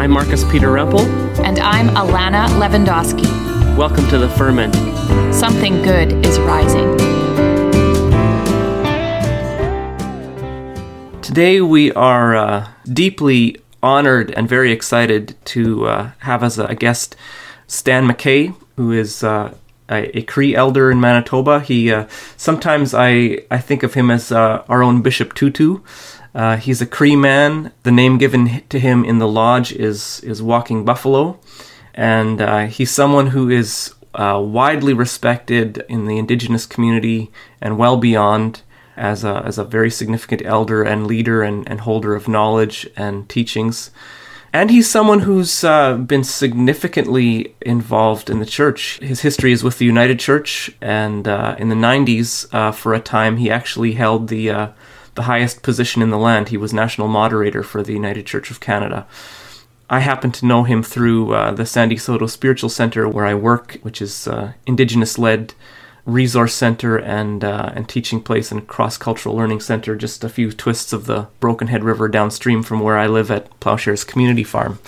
I'm Marcus Peter Rempel. And I'm Alana Lewandowski. Welcome to the Ferment. Something good is rising. Today we are uh, deeply honored and very excited to uh, have as a guest Stan McKay, who is uh, a, a, Cree elder in Manitoba. He uh, sometimes I I think of him as uh, our own Bishop Tutu. Uh, he's a Cree man. The name given to him in the lodge is is Walking Buffalo, and uh, he's someone who is uh, widely respected in the Indigenous community and well beyond as a as a very significant elder and leader and, and holder of knowledge and teachings. And he's someone who's uh, been significantly involved in the church. His history is with the United Church, and uh, in the 90s, uh, for a time, he actually held the uh, the highest position in the land. He was national moderator for the United Church of Canada. I happen to know him through uh, the Sandy Saulteaux Spiritual Center, where I work, which is uh, Indigenous led resource center and uh, and teaching place and cross cultural learning center, just a few twists of the Brokenhead River downstream from where I live at Plowshares Community Farm.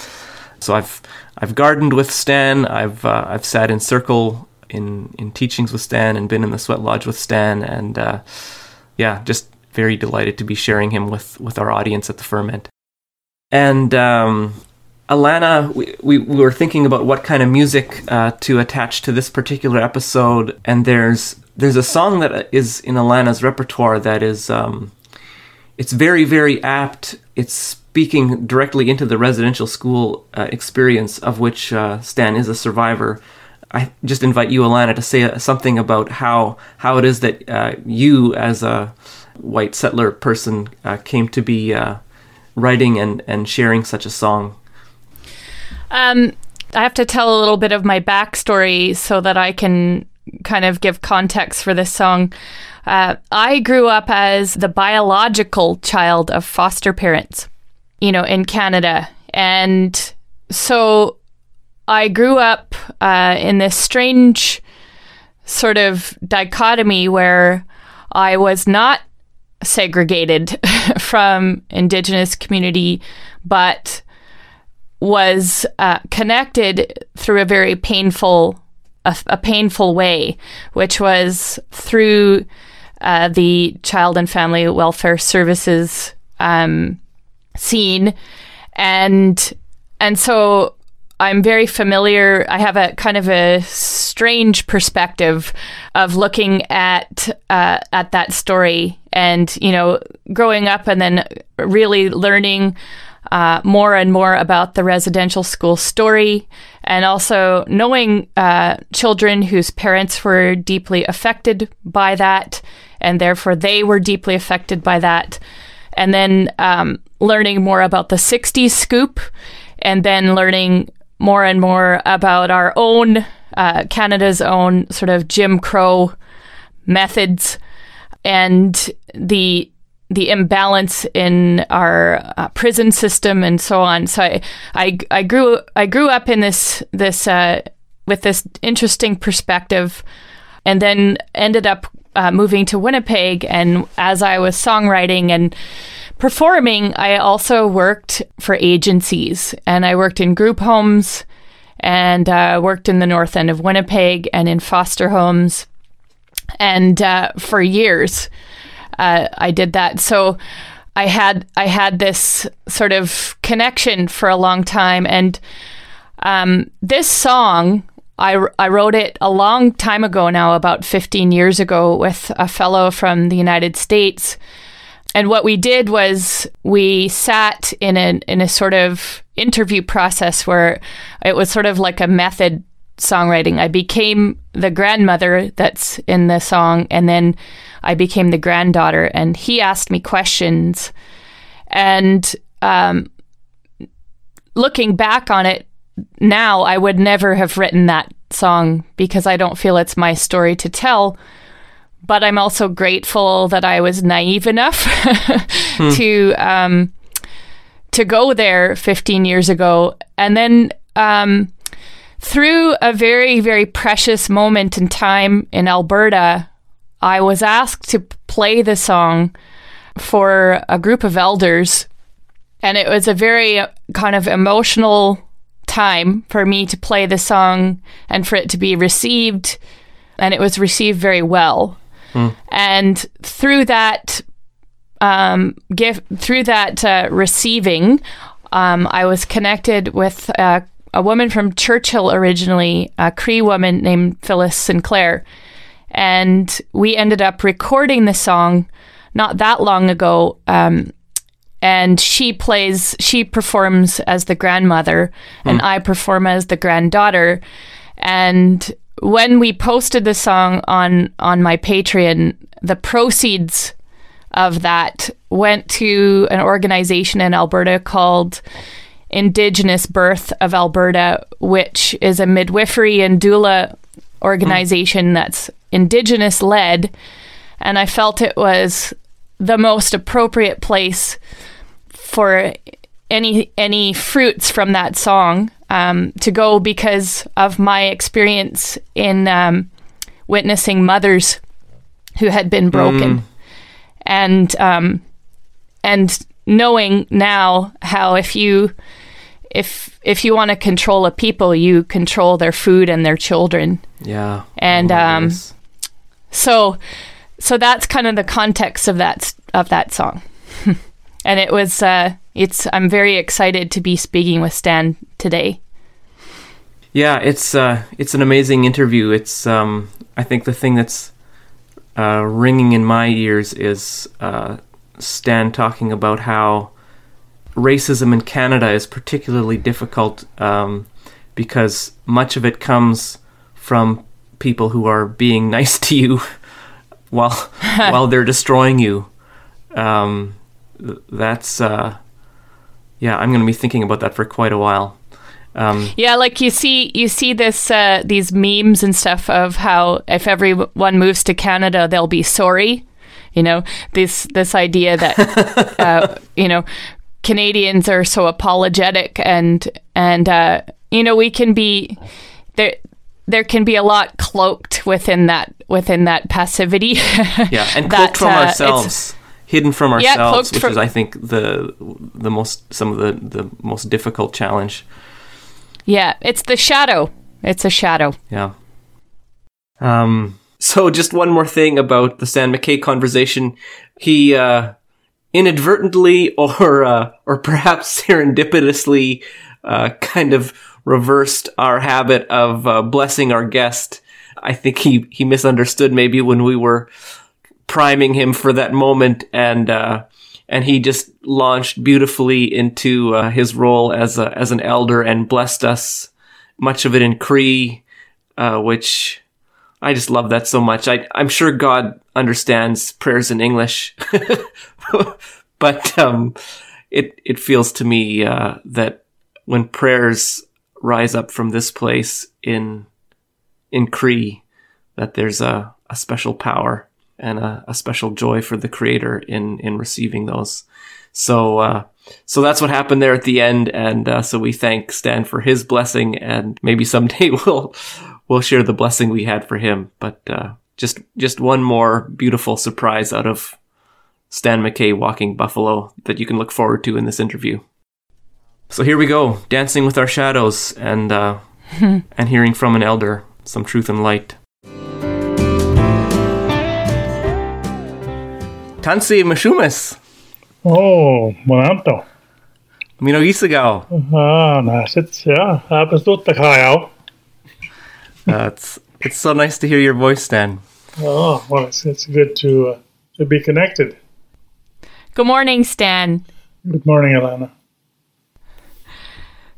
So I've I've gardened with Stan. I've uh, I've sat in circle in in teachings with Stan and been in the sweat lodge with Stan, and uh, yeah, just very delighted to be sharing him with, with our audience at the Ferment. And um, Alana, we, we, we, were thinking about what kind of music uh, to attach to this particular episode, and there's there's a song that is in Alana's repertoire that is um, it's very very apt. It's speaking directly into the residential school uh, experience of which uh, Stan is a survivor. I just invite you, Alana, to say something about how how it is that uh, you, as a white settler person uh, came to be uh, writing and, and sharing such a song? Um, I have to tell a little bit of my backstory so that I can kind of give context for this song. Uh, I grew up as the biological child of foster parents, you know, in Canada. And so I grew up uh, in this strange sort of dichotomy where I was not segregated from indigenous community, but was uh, connected through a very painful a, a painful way, which was through uh, the child and family welfare services um, scene, and and so I'm very familiar. I have a kind of a strange perspective of looking at uh, at that story, and you know, growing up and then really learning uh, more and more about the residential school story, and also knowing uh, children whose parents were deeply affected by that, and therefore they were deeply affected by that, and then um, learning more about the '60s scoop, and then learning more and more about our own, uh, Canada's own sort of Jim Crow methods and the the imbalance in our uh, prison system and so on. So I, I, I grew I grew up in this this uh, with this interesting perspective, and then ended up uh, moving to Winnipeg. And as I was songwriting and performing, I also worked for agencies and I worked in group homes and uh, worked in the north end of Winnipeg and in foster homes. And uh, for years, uh, I did that. So I had I had this sort of connection for a long time. And um, this song, I, I wrote it a long time ago now, about 15 years ago, with a fellow from the United States and what we did was we sat in a in a sort of interview process where it was sort of like a method songwriting. I became the grandmother that's in the song, and then I became the granddaughter. And he asked me questions, and um, looking back on it now, I would never have written that song because I don't feel it's my story to tell but I'm also grateful that I was naive enough hmm. to um, to go there 15 years ago, and then um, through a very very precious moment in time in Alberta, I was asked to play the song for a group of elders and it was a very uh, kind of emotional time for me to play the song and for it to be received, and it was received very well. And through that um, gift, through that uh, receiving, um, I was connected with uh, a woman from Churchill originally, a Cree woman named Phyllis Sinclair, and we ended up recording the song not that long ago. Um, and she plays, she performs as the grandmother, and I perform as the granddaughter. And when we posted the song on on my Patreon, the proceeds of that went to an organization in Alberta called Indigenous Birth of Alberta, which is a midwifery and doula organization hmm. that's Indigenous led. And I felt it was the most appropriate place for any any fruits from that song um, to go because of my experience in um, witnessing mothers who had been broken. And um, and knowing now how if you if if you want to control a people you control their food and their children. Yeah. And, Oh um, so so that's kind of the context of that of that song. And it was uh it's i'm very excited to be speaking with stan today Yeah, it's uh, it's an amazing interview. It's um, I think the thing that's uh, ringing in my ears is uh, Stan talking about how racism in Canada is particularly difficult um, because much of it comes from people who are being nice to you while while they're destroying you. Um, that's uh, yeah, I'm going to be thinking about that for quite a while. Um, Yeah, like you see, you see this uh, these memes and stuff of how if everyone moves to Canada, they'll be sorry. You know, this this idea that uh, you know Canadians are so apologetic and and uh, you know we can be there. There can be a lot cloaked within that within that passivity. Yeah, and that, cloaked from uh, ourselves, hidden from ourselves, cloaked which from- is, I think, the the most some of the the most difficult challenge. Yeah, it's the shadow. It's a shadow. Yeah. Um. So, just one more thing about the Stan McKay conversation. He uh, inadvertently, or uh, or perhaps serendipitously, uh, kind of reversed our habit of uh, blessing our guest. I think he he misunderstood maybe when we were priming him for that moment and uh, and he just launched beautifully into uh, his role as a, as an elder and blessed us much of it in Cree uh, which I just love that so much. I, I'm sure God understands prayers in English but um, it it feels to me uh, that when prayers rise up from this place in in Cree that there's a, a special power and a, a special joy for the creator in in receiving those. So uh, so that's what happened there at the end, and uh, so we thank Stan for his blessing, and maybe someday we'll we'll share the blessing we had for him. But uh, just just one more beautiful surprise out of Stan McKay walking Buffalo that you can look forward to in this interview. So here we go, dancing with our shadows and uh, and hearing from an elder some truth and light. Tansi Mashumas, Oo, Monanto. Minogisagao. Ah, naiset, ja. Happens totta kai jau. Uh, it's it's so nice to hear your voice, Stan. Oh, well, it's, it's good to uh, to be connected. Good morning, Stan. Good morning, Alana.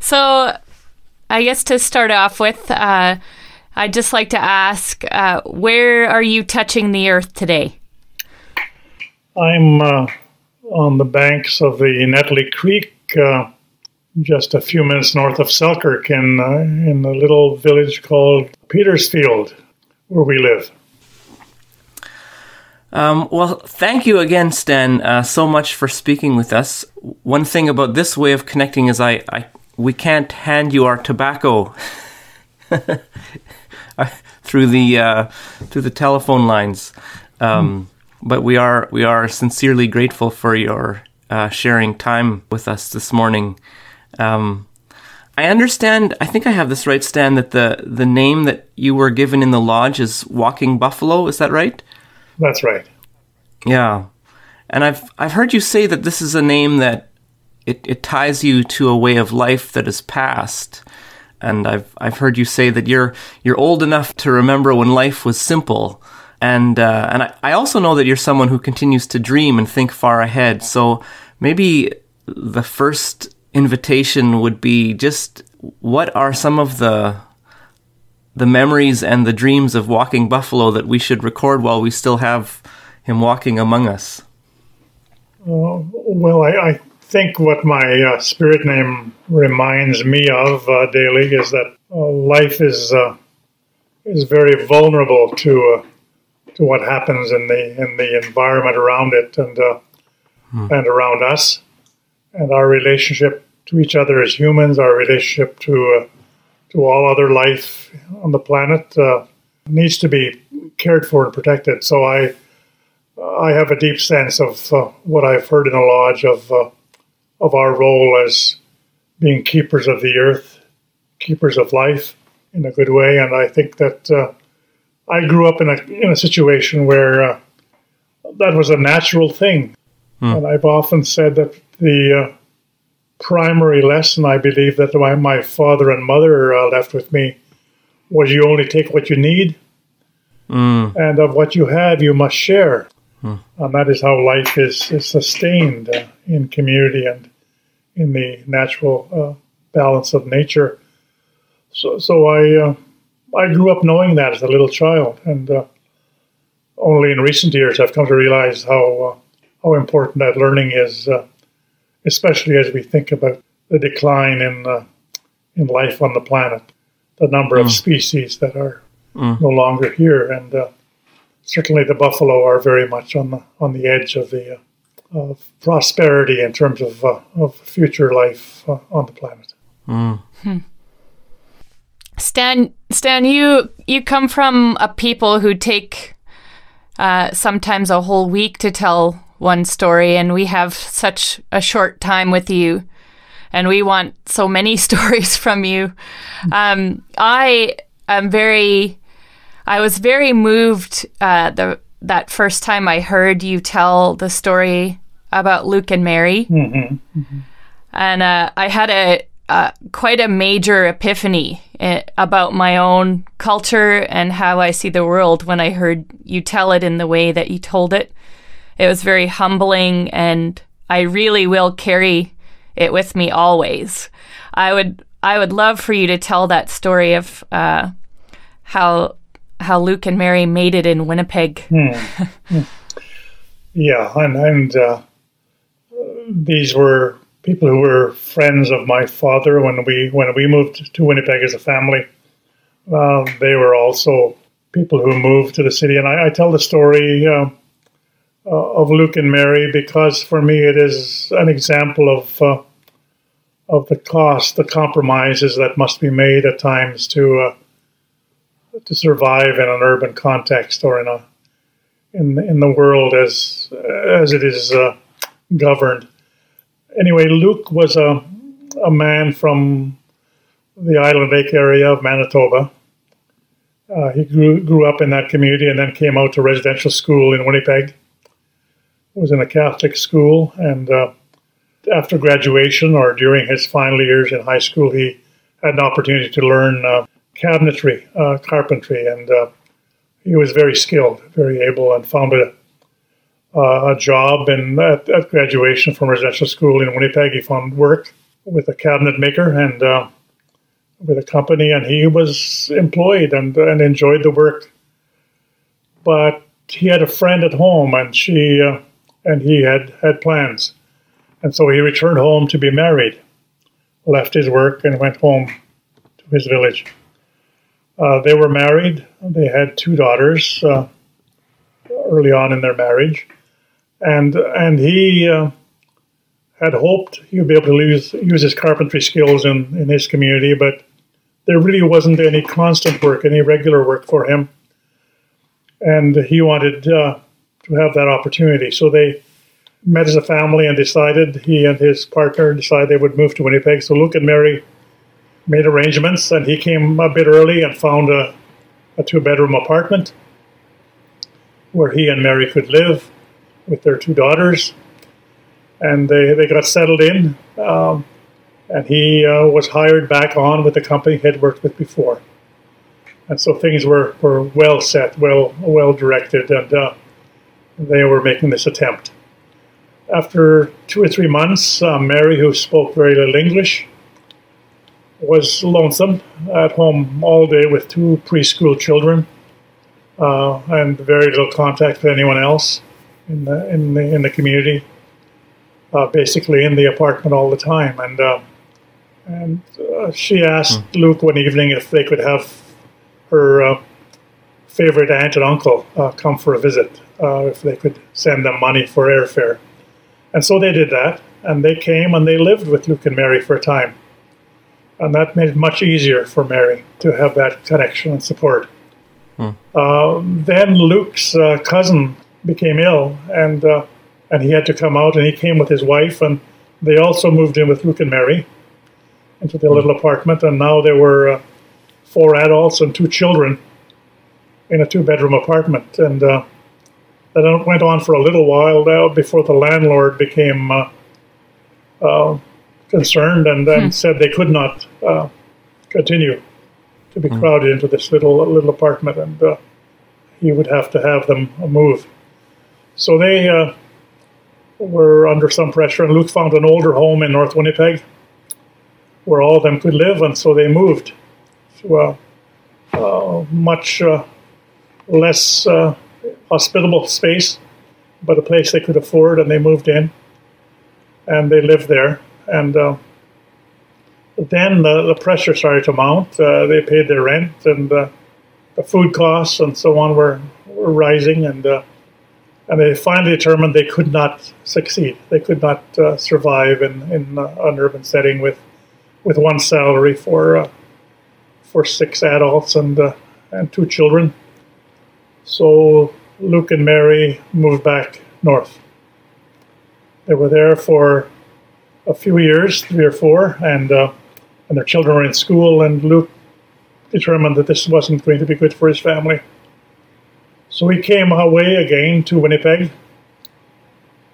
So, I guess to start off with, uh, I'd just like to ask, uh, where are you touching the earth today? I'm uh, on the banks of the Netley Creek, uh, just a few minutes north of Selkirk, in uh, in a little village called Petersfield, where we live. Um, well, thank you again, Stan, uh, so much for speaking with us. One thing about this way of connecting is I, I we can't hand you our tobacco through the uh, through the telephone lines, um, but we are we are sincerely grateful for your uh, sharing time with us this morning. Um, I understand. I think I have this right, Stan. That the the name that you were given in the lodge is Walking Buffalo. Is that right? That's right. Yeah, and I've I've heard you say that this is a name that it, it ties you to a way of life that is past. And I've I've heard you say that you're you're old enough to remember when life was simple. And uh, and I, I also know that you're someone who continues to dream and think far ahead. So maybe the first invitation would be just what are some of the the memories and the dreams of walking buffalo that we should record while we still have him walking among us uh, well I, I, think what my uh, spirit name reminds me of uh, daily is that uh, life is uh, is very vulnerable to uh, to what happens in the in the environment around it and hmm. and around us and our relationship to each other as humans, our relationship to uh, to all other life on the planet uh, needs to be cared for and protected. So I I have a deep sense of uh, what I've heard in the lodge of uh, of our role as being keepers of the earth, keepers of life in a good way, and I think that uh, I grew up in a in a situation where uh, that was a natural thing, hmm. and I've often said that the primary lesson I believe that my, my father and mother uh, left with me was you only take what you need, mm. and of what you have, you must share. Mm. And that is how life is, is sustained uh, in community and in the natural uh, balance of nature. So, so I, uh, I grew up knowing that as a little child, and uh, only in recent years I've come to realize how, uh, how important that learning is especially as we think about the decline in uh, in life on the planet, the number mm. of species that are mm. no longer here, and uh, certainly the buffalo are very much on the on the edge of the uh, of prosperity in terms of uh, of future life uh, on the planet. Mm. Hmm. Stan, Stan, you you come from a people who take uh, sometimes a whole week to tell one story, and we have such a short time with you, and we want so many stories from you. Um, I am very, I was very moved uh, the that first time I heard you tell the story about Luke and Mary, mm-hmm. Mm-hmm. and uh, I had a uh, quite a major epiphany eh, about my own culture and how I see the world when I heard you tell it in the way that you told it. It was very humbling, and I really will carry it with me always. I would I would love for you to tell that story of uh, how how Luke and Mary made it in Winnipeg. Hmm. yeah, and, and uh, these were people who were friends of my father when we when we moved to Winnipeg as a family. Uh, they were also people who moved to the city, and I, I tell the story. Uh, uh, of Luke and Mary because for me it is an example of uh, of the cost, the compromises that must be made at times to uh, to survive in an urban context or in a in in the world as as it is uh, governed. Anyway, Luke was a a man from the Island Lake area of Manitoba. Uh, he grew grew up in that community and then came out to residential school in Winnipeg was in a Catholic school, and uh, after graduation or during his final years in high school, he had an opportunity to learn uh, cabinetry, uh, carpentry, and uh, he was very skilled, very able, and found a, a job. And at, at, graduation from residential school in Winnipeg, he found work with a cabinet maker and uh, with a company, and he was employed and, and enjoyed the work. But he had a friend at home, and she uh, and he had had plans. And so he returned home to be married, left his work, and went home to his village. Uh, they were married. They had two daughters uh, early on in their marriage, and and he uh, had hoped he would be able to use, use his carpentry skills in, in his community, but there really wasn't any constant work, any regular work for him, and he wanted uh, to have that opportunity. So they met as a family and decided he and his partner decided they would move to Winnipeg. So Luke and Mary made arrangements, and he came a bit early and found a, a two bedroom apartment where he and Mary could live with their two daughters. And they, they got settled in, um, and he uh, was hired back on with the company he had worked with before. And so things were, were well set, well well directed, and uh, they were making this attempt. After two or three months, uh, Mary, who spoke very little English, was lonesome at home all day with two preschool children uh, and very little contact with anyone else in the in the, in the community. Uh, basically, in the apartment all the time, and uh, and uh, she asked mm. Luke one evening if they could have her uh, favorite aunt and uncle uh, come for a visit, if they could send them money for airfare, and so they did that, and they came and they lived with Luke and Mary for a time and that made it much easier for Mary to have that connection and support. Hmm. Uh, then Luke's uh, cousin became ill, and uh, and he had to come out, and he came with his wife, and they also moved in with Luke and Mary into their hmm. little apartment, and now there were uh, four adults and two children in a two-bedroom apartment, and uh, that went on for a little while now before the landlord became uh, concerned and then hmm. said they could not uh, continue to be hmm. crowded into this little little apartment, and uh, he would have to have them move. So they uh, were under some pressure, and Luke found an older home in North Winnipeg where all of them could live, and so they moved to a, a much uh, less uh, hospitable space, but a place they could afford, and they moved in, and they lived there and uh, then the, the pressure started to mount. Uh, they paid their rent, and uh, the food costs and so on were, were rising, and uh, and they finally determined they could not succeed. They could not uh, survive in, in uh, an urban setting with with one salary for for six adults and and two children. So Luke and Mary moved back north. They were there for a few years, three or four, and uh, and their children were in school, and Luke determined that this wasn't going to be good for his family. So he came away again to Winnipeg,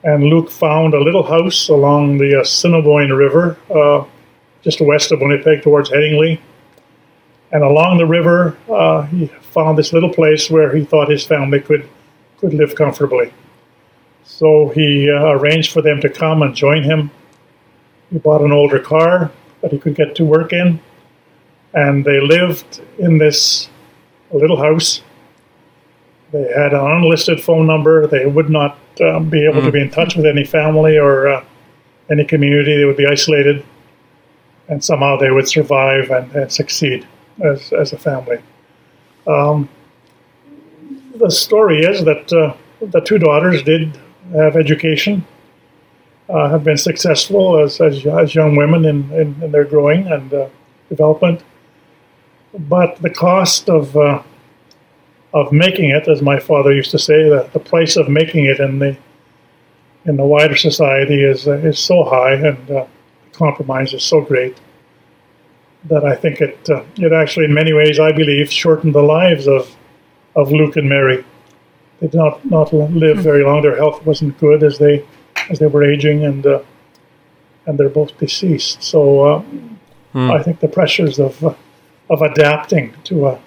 and Luke found a little house along the uh, Assiniboine River, uh, just west of Winnipeg towards Headingley. And along the river, uh, he found this little place where he thought his family could, could live comfortably. So he uh, arranged for them to come and join him he bought an older car that he could get to work in, and they lived in this little house. They had an unlisted phone number. They would not um, be able mm-hmm. to be in touch with any family or uh, any community. They would be isolated, and somehow they would survive and, and succeed as, as a family. Um, the story is that uh, the two daughters did have education uh, have been successful as, as, as young women in, in, in, their growing and uh, development. But the cost of uh, of making it, as my father used to say, that the price of making it in the in the wider society is uh, is so high, and uh, the compromise is so great that I think it uh, it actually, in many ways, I believe, shortened the lives of of Luke and Mary. They did not not live hmm. very long. Their health wasn't good as they as they were aging, and uh, and they're both deceased. So uh, hmm. I think the pressures of uh, of adapting to a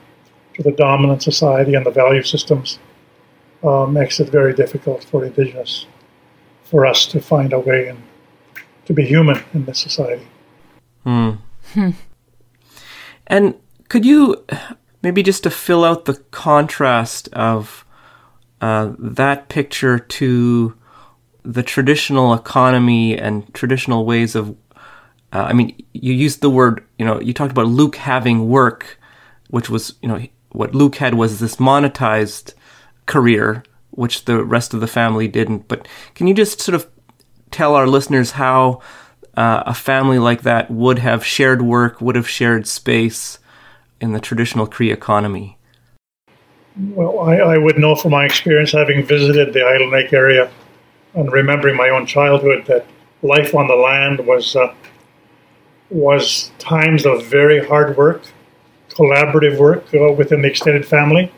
to the dominant society and the value systems uh, makes it very difficult for Indigenous for us to find a way and to be human in this society. Hmm. Hmm. And could you maybe just to fill out the contrast of uh, that picture to the traditional economy and traditional ways of uh, I mean, you used the word, you know, you talked about Luke having work, which was, you know, what Luke had was this monetized career, which the rest of the family didn't. But can you just sort of tell our listeners how uh, a family like that would have shared work, would have shared space in the traditional Cree economy? Well, I, I would know from my experience having visited the Island Lake area and remembering my own childhood that life on the land was uh, was times of very hard work, collaborative work within the extended family,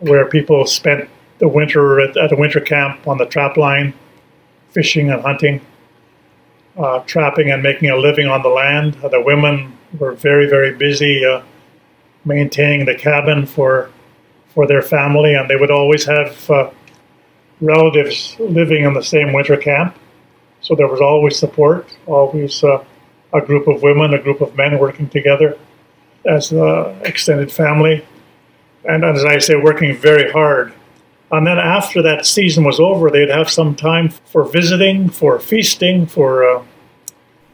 where people spent the winter at, at a winter camp on the trap line, fishing and hunting, uh, trapping and making a living on the land. the women were very, very busy uh, maintaining the cabin for for their family, and they would always have uh, relatives living in the same winter camp. So there was always support, always uh, a group of women, a group of men working together as an extended family. And as I say, working very hard. And then after that season was over, they'd have some time for visiting, for feasting, for uh,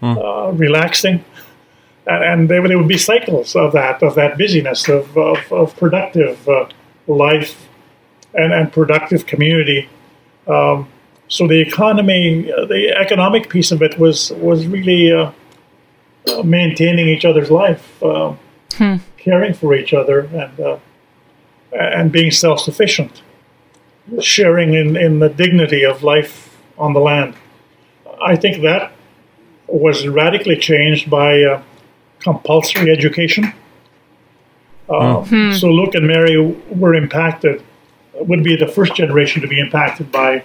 hmm. uh, relaxing. And, and they, would, would be cycles of that, of that busyness, of, of, of productive uh, life and, and productive community. Um, so the economy, uh, the economic piece of it was was really uh, uh, maintaining each other's life, uh, hmm. caring for each other, and uh, and being self sufficient, sharing in, in the dignity of life on the land. I think that was radically changed by uh, compulsory education. Hmm. So Luke and Mary were impacted, would be the first generation to be impacted by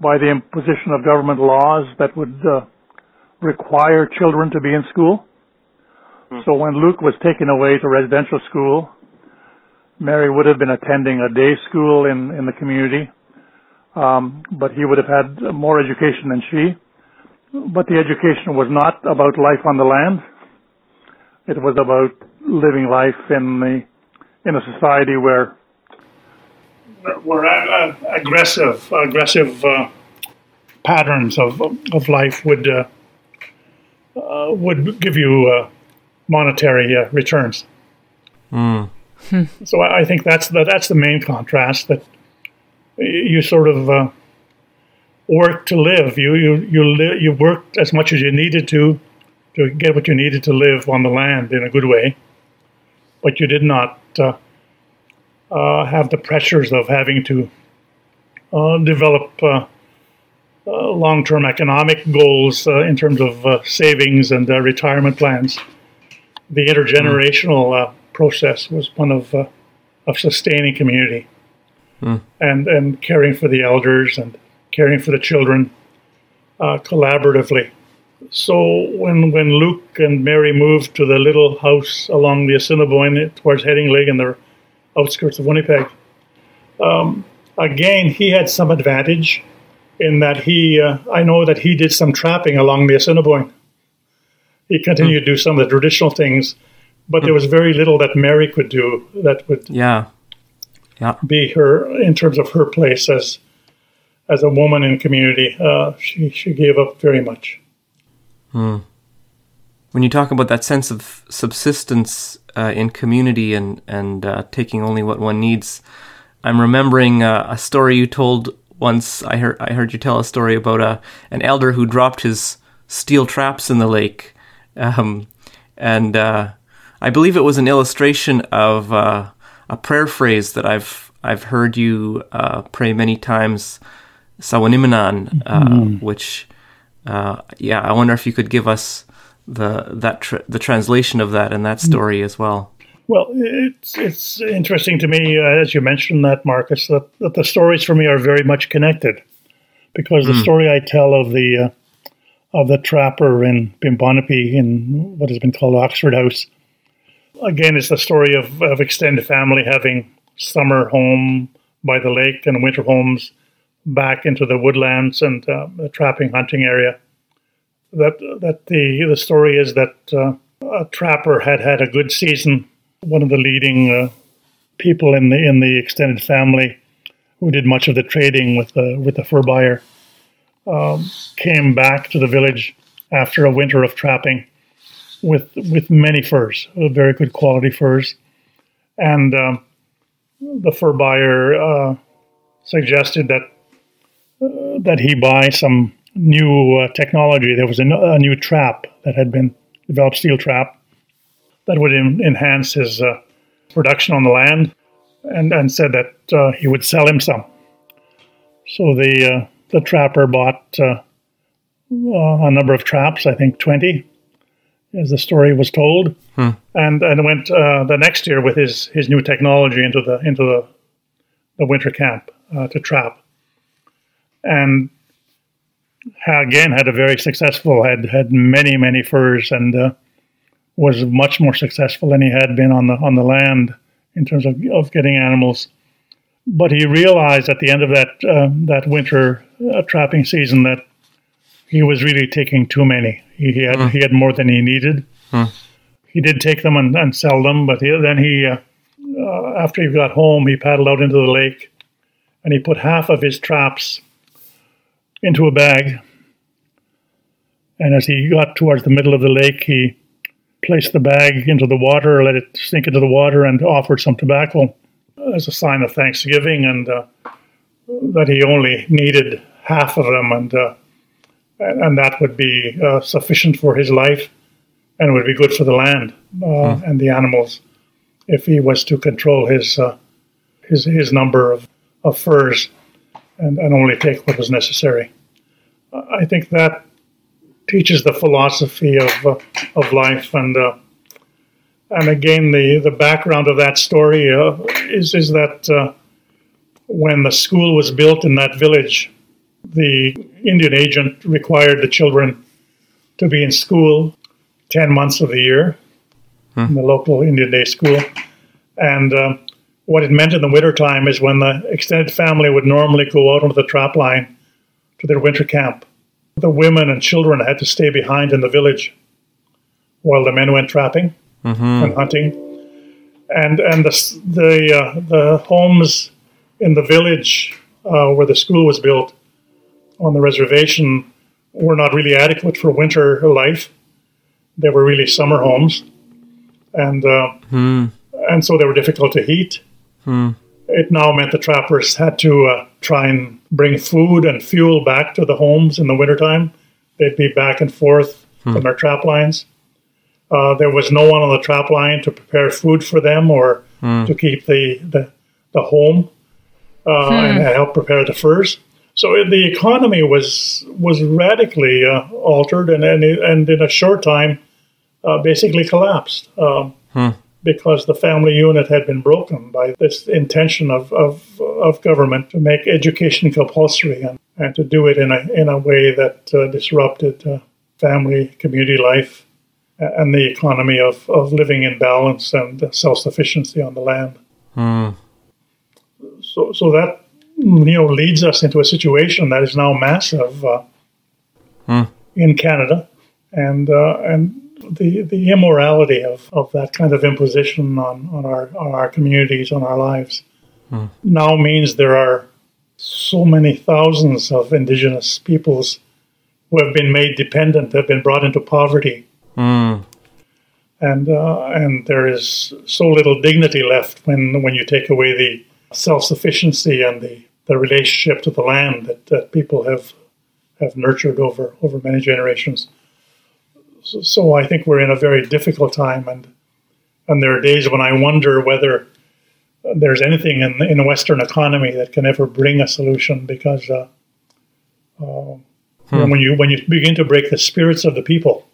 by the imposition of government laws that would uh, require children to be in school. Hmm. So when Luke was taken away to residential school, Mary would have been attending a day school in, in the community, um, but he would have had more education than she. But the education was not about life on the land. It was about living life in the in a society where where uh, aggressive aggressive uh, patterns of of life would uh, uh would give you uh, monetary uh, returns. Mm. So I think that's the, that's the main contrast that you sort of work to live. You you you li- you worked as much as you needed to to get what you needed to live on the land in a good way, but you did not uh, uh, have the pressures of having to uh, develop uh, uh, long-term economic goals uh, in terms of savings and retirement plans. The intergenerational process was one of of sustaining community mm. and and caring for the elders and caring for the children collaboratively so when when Luke and Mary moved to the little house along the Assiniboine towards Headingley in the outskirts of Winnipeg, um, again he had some advantage in that he uh, I know that he did some trapping along the Assiniboine. He continued mm. to do some of the traditional things, but mm. there was very little that Mary could do that would yeah yeah be her in terms of her place as as a woman in community. Uh, she she gave up very much. Hmm. When you talk about that sense of subsistence uh, in community and and uh, taking only what one needs, I'm remembering uh, a story you told once. I heard I heard you tell a story about a uh, an elder who dropped his steel traps in the lake, um, and uh, I believe it was an illustration of uh, a prayer phrase that I've I've heard you pray many times, Sawanimanan, mm-hmm. which uh, yeah, I wonder if you could give us the that tra- the translation of that and that hmm. story as well. Well, it's it's interesting to me, uh, as you mentioned that, Marcus, that, that the stories for me are very much connected, because the mm. story I tell of the uh, of the trapper in Bunibonibee in what has been called Oxford House, again, it's the story of, of extended family having summer home by the lake and winter homes back into the woodlands and uh, the trapping hunting area. That that the the story is that uh, a trapper had had a good season. One of the leading uh, people in the in the extended family, who did much of the trading with the with the fur buyer, um, came back to the village after a winter of trapping, with with many furs, uh, very good quality furs, and um, the fur buyer uh, suggested that that he buy some new uh, technology. There was a, a, new trap that had been developed, steel trap, that would in, enhance his uh, production on the land, and, and said that uh, he would sell him some. So the uh, the trapper bought uh, a number of traps, I think 20, as the story was told, Hmm. and and went uh, the next year with his his new technology into the into the the winter camp uh, to trap, and ha- again had a very successful had had many many furs and uh, was much more successful than he had been on the on the land in terms of of getting animals. But he realized at the end of that uh, that winter uh, trapping season that he was really taking too many. He, he had he had more than he needed. He did take them and, and sell them, but he, then he, uh, uh, after he got home, he paddled out into the lake, and he put half of his traps into a bag. And as he got towards the middle of the lake, he placed the bag into the water, let it sink into the water, and offered some tobacco as a sign of thanksgiving, and uh, that he only needed half of them, and uh, and that would be uh, sufficient for his life, and would be good for the land uh, and the animals, if he was to control his uh, his his number of, of furs, and, and only take what was necessary. I think that teaches the philosophy of uh, of life, and uh, and again the the background of that story uh, is is that uh, when the school was built in that village, the Indian agent required the children to be in school 10 months of the year in the local Indian day school. And uh, what it meant in the wintertime is when the extended family would normally go out onto the trap line to their winter camp, the women and children had to stay behind in the village while the men went trapping and hunting. And, and the, the, uh, the homes in the village uh, where the school was built on the reservation were not really adequate for winter life. They were really summer homes, and uh, and so they were difficult to heat. It now meant the trappers had to uh, try and bring food and fuel back to the homes in the wintertime. They'd be back and forth from their trap lines. Uh, there was no one on the trap line to prepare food for them or to keep the the, the home uh, and help prepare the furs. So the economy was was radically uh, altered, and and, and in a short time, uh, basically collapsed um, because the family unit had been broken by this intention of, of of government to make education compulsory and, and to do it in a in a way that uh, disrupted uh, family community life and the economy of, of living in balance and self sufficiency on the land Hmm. so so that you know leads us into a situation that is now massive uh, in Canada, and uh, and the the immorality of, of that kind of imposition on, on our on our communities on our lives now means there are so many thousands of Indigenous peoples who have been made dependent, have been brought into poverty, and uh, and there is so little dignity left when when you take away the self sufficiency and the, the relationship to the land that, that people have have nurtured over over many generations. So, so I think we're in a very difficult time, and and there are days when I wonder whether there's anything in in the Western economy that can ever bring a solution because. Uh, uh, When you when you begin to break the spirits of the people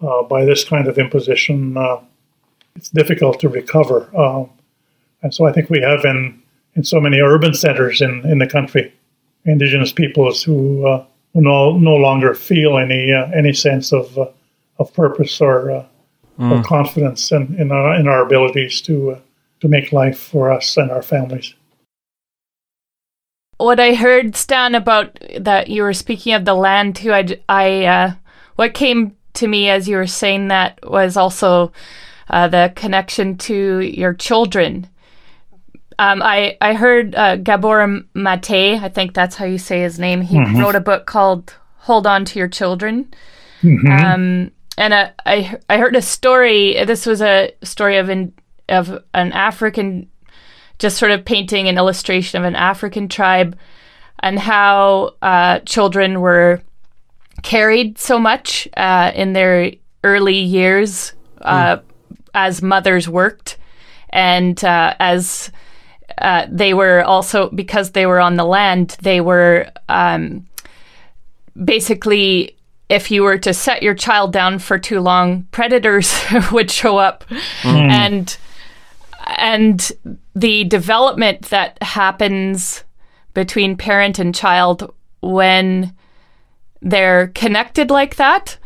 uh, by this kind of imposition, uh, it's difficult to recover. Um, and so I think we have in, in so many urban centers in, in the country, indigenous peoples who, uh, who no, no longer feel any uh, any sense of uh, of purpose or, uh, or confidence in, in, our, in our abilities to uh, to make life for us and our families. what I heard, Stan, about that you were speaking of the land too. I, j- I, uh, what came to me as you were saying that was also uh, the connection to your children. Um, I I heard uh, Gabor Mate. I think that's how you say his name. He wrote a book called "Hold On to Your Children." Um, and I I heard a story. This was a story of an of an African just sort of painting an illustration of an African tribe and how uh, children were carried so much uh, in their early years uh, as mothers worked and uh, as uh, they were also because they were on the land they were um, basically, if you were to set your child down for too long, predators would show up, and and the development that happens between parent and child when they're connected like that.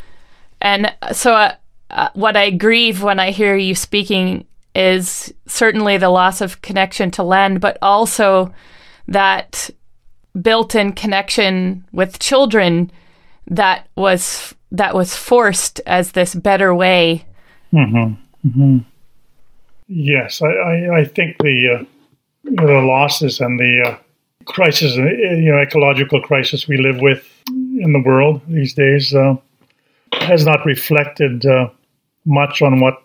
And so, uh, uh, what I grieve when I hear you speaking is certainly the loss of connection to land, but also that built in connection with children that was that was forced as this better way. Mm-hmm. Yes, I, I, I think the uh, the losses and the uh, crisis, uh, you know, ecological crisis we live with in the world these days uh, has not reflected uh, much on what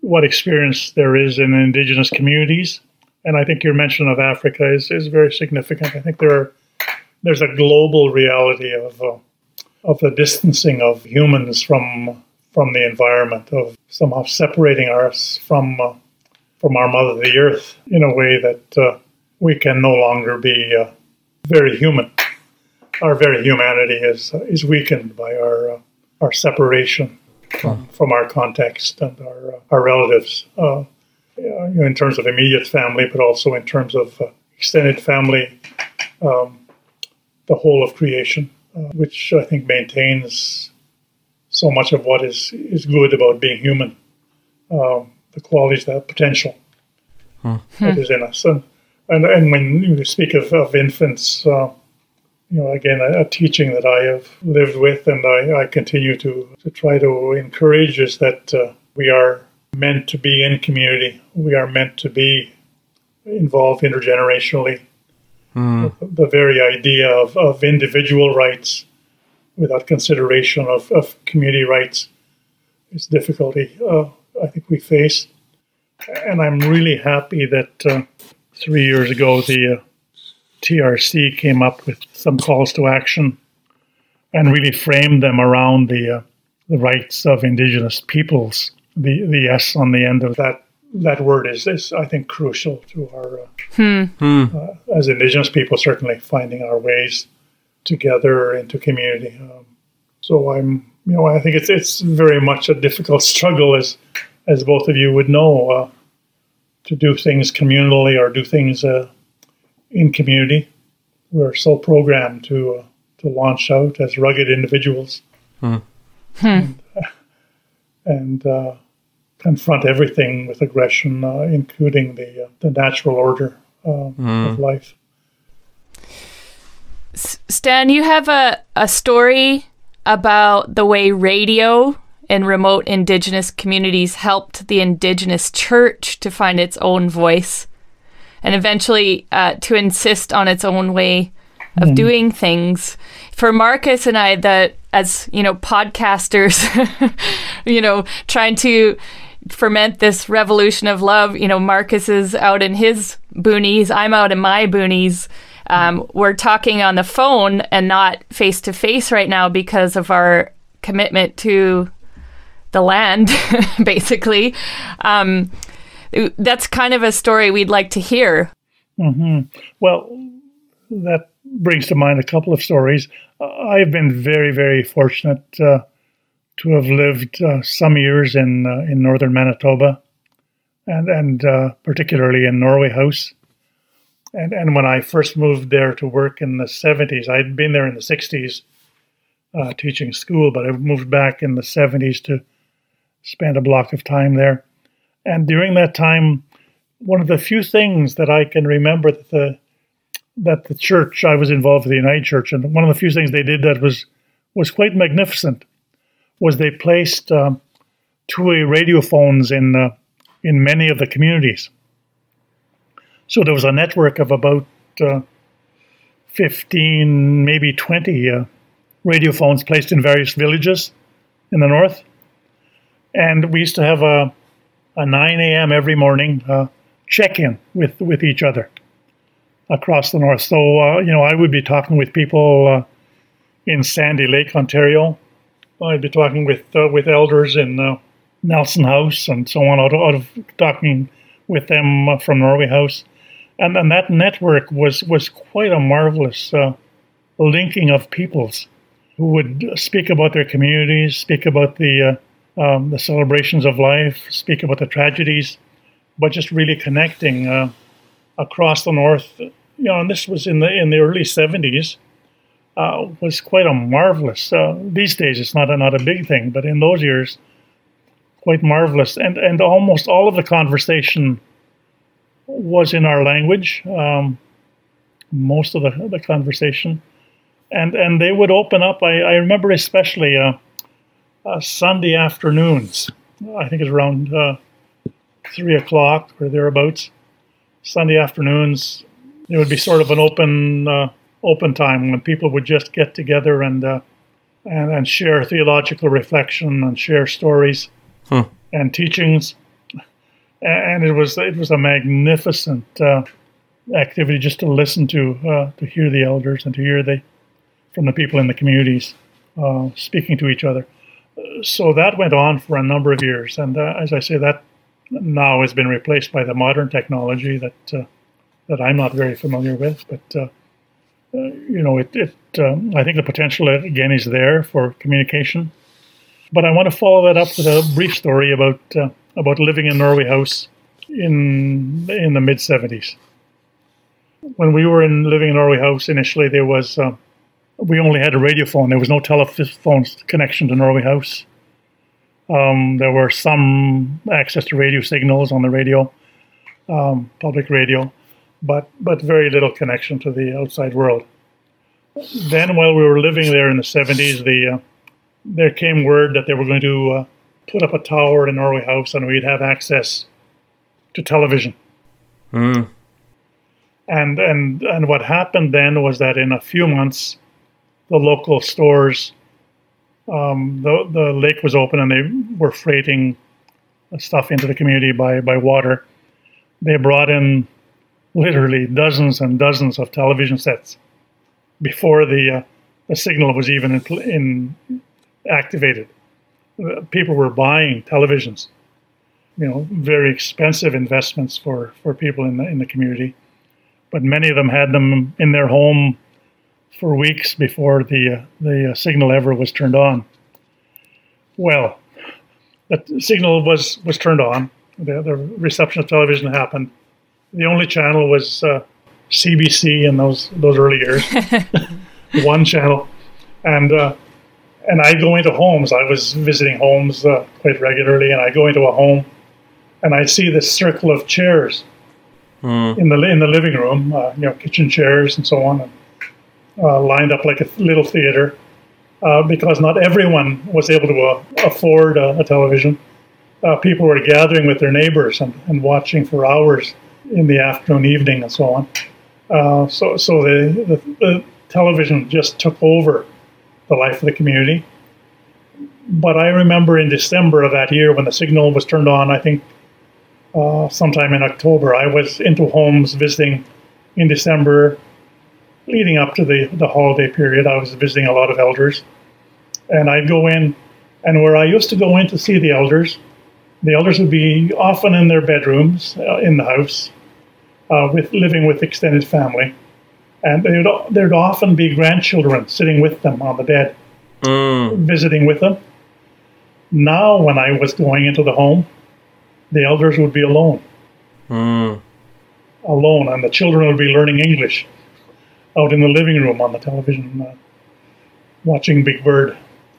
what experience there is in indigenous communities. And I think your mention of Africa is, is very significant. I think there are, there's a global reality of uh, of the distancing of humans from from the environment, of somehow separating us from uh, from our mother, the earth, in a way that uh, we can no longer be uh, very human. Our very humanity is is weakened by our uh, our separation from, from our context and our uh, our relatives, uh, you know, in terms of immediate family, but also in terms of uh, extended family, um, the whole of creation, uh, which I think maintains so much of what is is good about being human, um, the qualities, that potential that is in us, and and, and when you speak of, of infants. Uh, you know, again, a, a, teaching that I have lived with and I, I continue to, to try to encourage is that uh, we are meant to be in community. We are meant to be involved intergenerationally. The, the very idea of, of individual rights without consideration of, of community rights is difficulty uh, I think we face. And I'm really happy that uh, three years ago the uh, TRC came up with some calls to action and really framed them around the uh, the rights of Indigenous peoples. The the S on the end of that that word is is I think crucial to our uh, uh, as Indigenous people certainly finding our ways together into community. Um, so I'm you know I think it's it's very much a difficult struggle as as both of you would know uh, to do things communally or do things uh, in community. We're so programmed to uh, to launch out as rugged individuals. And, and uh, confront everything with aggression, uh, including the uh, the natural order um, of life. Stan, you have a, a story about the way radio in remote indigenous communities helped the indigenous church to find its own voice and eventually uh, to insist on its own way of doing things. For Marcus and I, that as you know, podcasters, you know, trying to ferment this revolution of love. You know, Marcus is out in his boonies. I'm out in my boonies. Um, we're talking on the phone and not face to face right now because of our commitment to the land, basically. Um, that's kind of a story we'd like to hear. Mm-hmm. Well, that brings to mind a couple of stories. Uh, I've been very, very fortunate uh, to have lived uh, some years in uh, in northern Manitoba, and and uh, particularly in Norway House. And and when I first moved there to work in the seventies, I'd been there in the sixties, uh, teaching school, but I moved back in the seventies to spend a block of time there. And during that time, one of the few things that I can remember that the that the church I was involved with the United Church, and one of the few things they did that was was quite magnificent was they placed um, two-way radio phones in uh, in many of the communities. So there was a network of about uh, fifteen, maybe twenty uh, radio phones placed in various villages in the north, and we used to have a a 9 a.m. every morning uh, check in with, with each other across the north. So, uh, you know, I would be talking with people uh, in Sandy Lake, Ontario. I'd be talking with uh, with elders in uh, Nelson House and so on, out of, out of talking with them uh, from Norway House. And, and that network was, was quite a marvelous linking of peoples who would speak about their communities, speak about the uh, um, the celebrations of life, speak about the tragedies, but just really connecting uh, across the north. You know, and this was in the in the early '70s. Uh, was quite a marvelous. Uh, these days, it's not a, not a big thing, but in those years, quite marvelous. And and almost all of the conversation was in our language. Um, most of the the conversation, and and they would open up. I, I remember especially uh, uh, Sunday afternoons. I think it's around uh, three o'clock or thereabouts. Sunday afternoons, it would be sort of an open uh, open time when people would just get together and uh, and, and share theological reflection and share stories Hmm. and teachings. And it was it was a magnificent uh, activity just to listen to uh, to hear the elders and to hear the from the people in the communities uh, speaking to each other. So that went on for a number of years, and uh, as I say, that now has been replaced by the modern technology that uh, that I'm not very familiar with, but uh, uh, you know, it, it um, I think the potential again is there for communication. But I want to follow that up with a brief story about uh, about living in Norway House in in the mid '70s. When we were in living in Norway House initially, there was uh, we only had a radio phone. There was no telephone connection to Norway House. Um, there were some access to radio signals on the radio, um, public radio, but but very little connection to the outside world. Then, while we were living there in the '70s, the uh, there came word that they were going to uh, put up a tower in Norway House, and we'd have access to television. Mm. And and and what happened then was that in a few months, the local stores, um, the the lake was open, and they were freighting stuff into the community by by water. They brought in literally dozens and dozens of television sets before the uh, the signal was even in, in activated. Uh, People were buying televisions, you know, very expensive investments for, for people in the in the community, but many of them had them in their home for weeks before the uh, the uh, signal ever was turned on. Well, the signal was was turned on. The, the reception of television happened. The only channel was uh, CBC in those those early years, one channel, and uh, and I go into homes. I was visiting homes uh, quite regularly, and I go into a home, and I see this circle of chairs in the in the living room, uh, you know, kitchen chairs and so on, and, uh, lined up like a little theater, uh, because not everyone was able to uh, afford a, television. Uh, people were gathering with their neighbors and, and watching for hours in the afternoon, evening, and so on. Uh, so, so the, the, the television just took over the life of the community. But I remember in December of that year when the signal was turned on, I think uh, sometime in October, I was into homes visiting in December, leading up to the, the holiday period. I was visiting a lot of elders. And I'd go in, and where I used to go in to see the elders, the elders would be often in their bedrooms uh, in the house, uh, with living with extended family, and there'd, there'd often be grandchildren sitting with them on the bed, Mm. visiting with them. Now, when I was going into the home, the elders would be alone, Mm. alone, and the children would be learning English out in the living room on the television, uh, watching Big Bird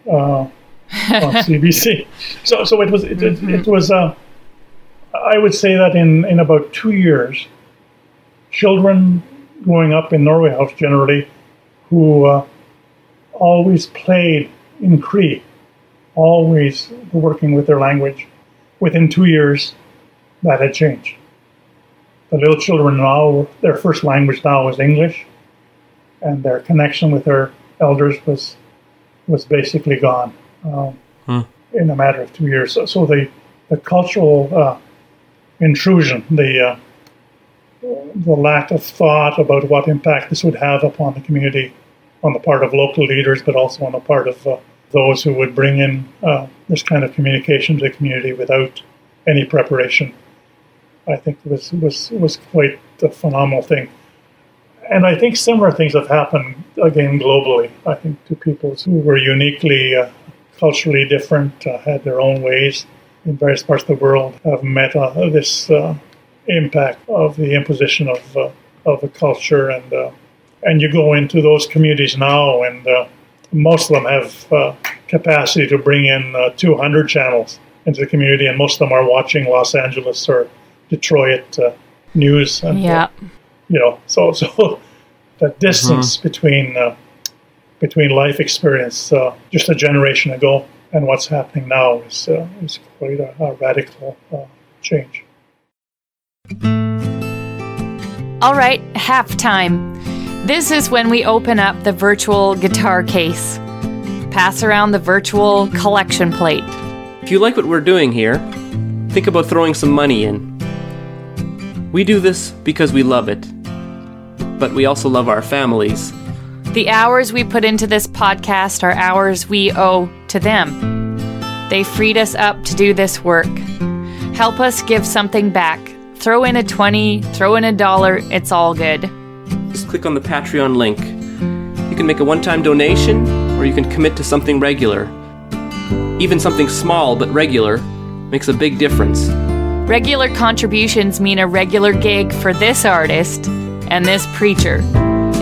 uh, on CBC. So, so it was it, it, it was. Uh, I would say that in in about two years, children growing up in Norway House generally, who uh, always played in Cree, always working with their language. Within two years, that had changed. The little children now, their first language now is English, and their connection with their elders was was basically gone um, Hmm. in a matter of two years. So, so the the cultural uh, intrusion, the uh, the lack of thought about what impact this would have upon the community on the part of local leaders, but also on the part of uh, those who would bring in uh, this kind of communication to the community without any preparation. I think was was was quite a phenomenal thing, And I think similar things have happened again globally. I think to people who were uniquely uh, culturally different, uh, had their own ways in various parts of the world, have met uh, this uh, impact of the imposition of uh, of a culture. And uh, and you go into those communities now, and most of them have capacity to bring in 200 channels into the community, and most of them are watching Los Angeles or Detroit news. And, yeah you know, so so that distance mm-hmm. between uh, between life experience uh, just a generation ago and what's happening now is uh, is quite a, a radical uh, change. All right, halftime. This is when we open up the virtual guitar case. Pass around the virtual collection plate. If you like what we're doing here, think about throwing some money in. We do this because we love it but we also love our families. The hours we put into this podcast are hours we owe to them. They freed us up to do this work. Help us give something back. Throw in a 20, throw in a dollar, it's all good. Just click on the Patreon link. You can make a one time donation, or you can commit to something regular. Even something small but regular makes a big difference. Regular contributions mean a regular gig for this artist and this preacher.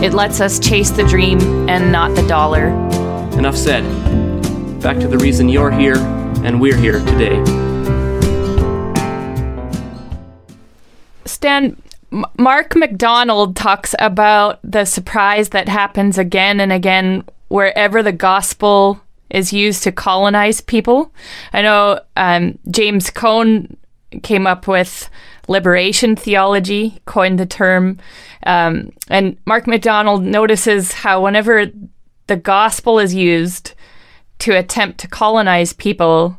It lets us chase the dream and not the dollar. Enough said. Back to the reason you're here and we're here today. Stan, Mark MacDonald talks about the surprise that happens again and again wherever the gospel is used to colonize people. I know um, James Cone came up with liberation theology, coined the term. Um, and Mark MacDonald notices how whenever the gospel is used to attempt to colonize people,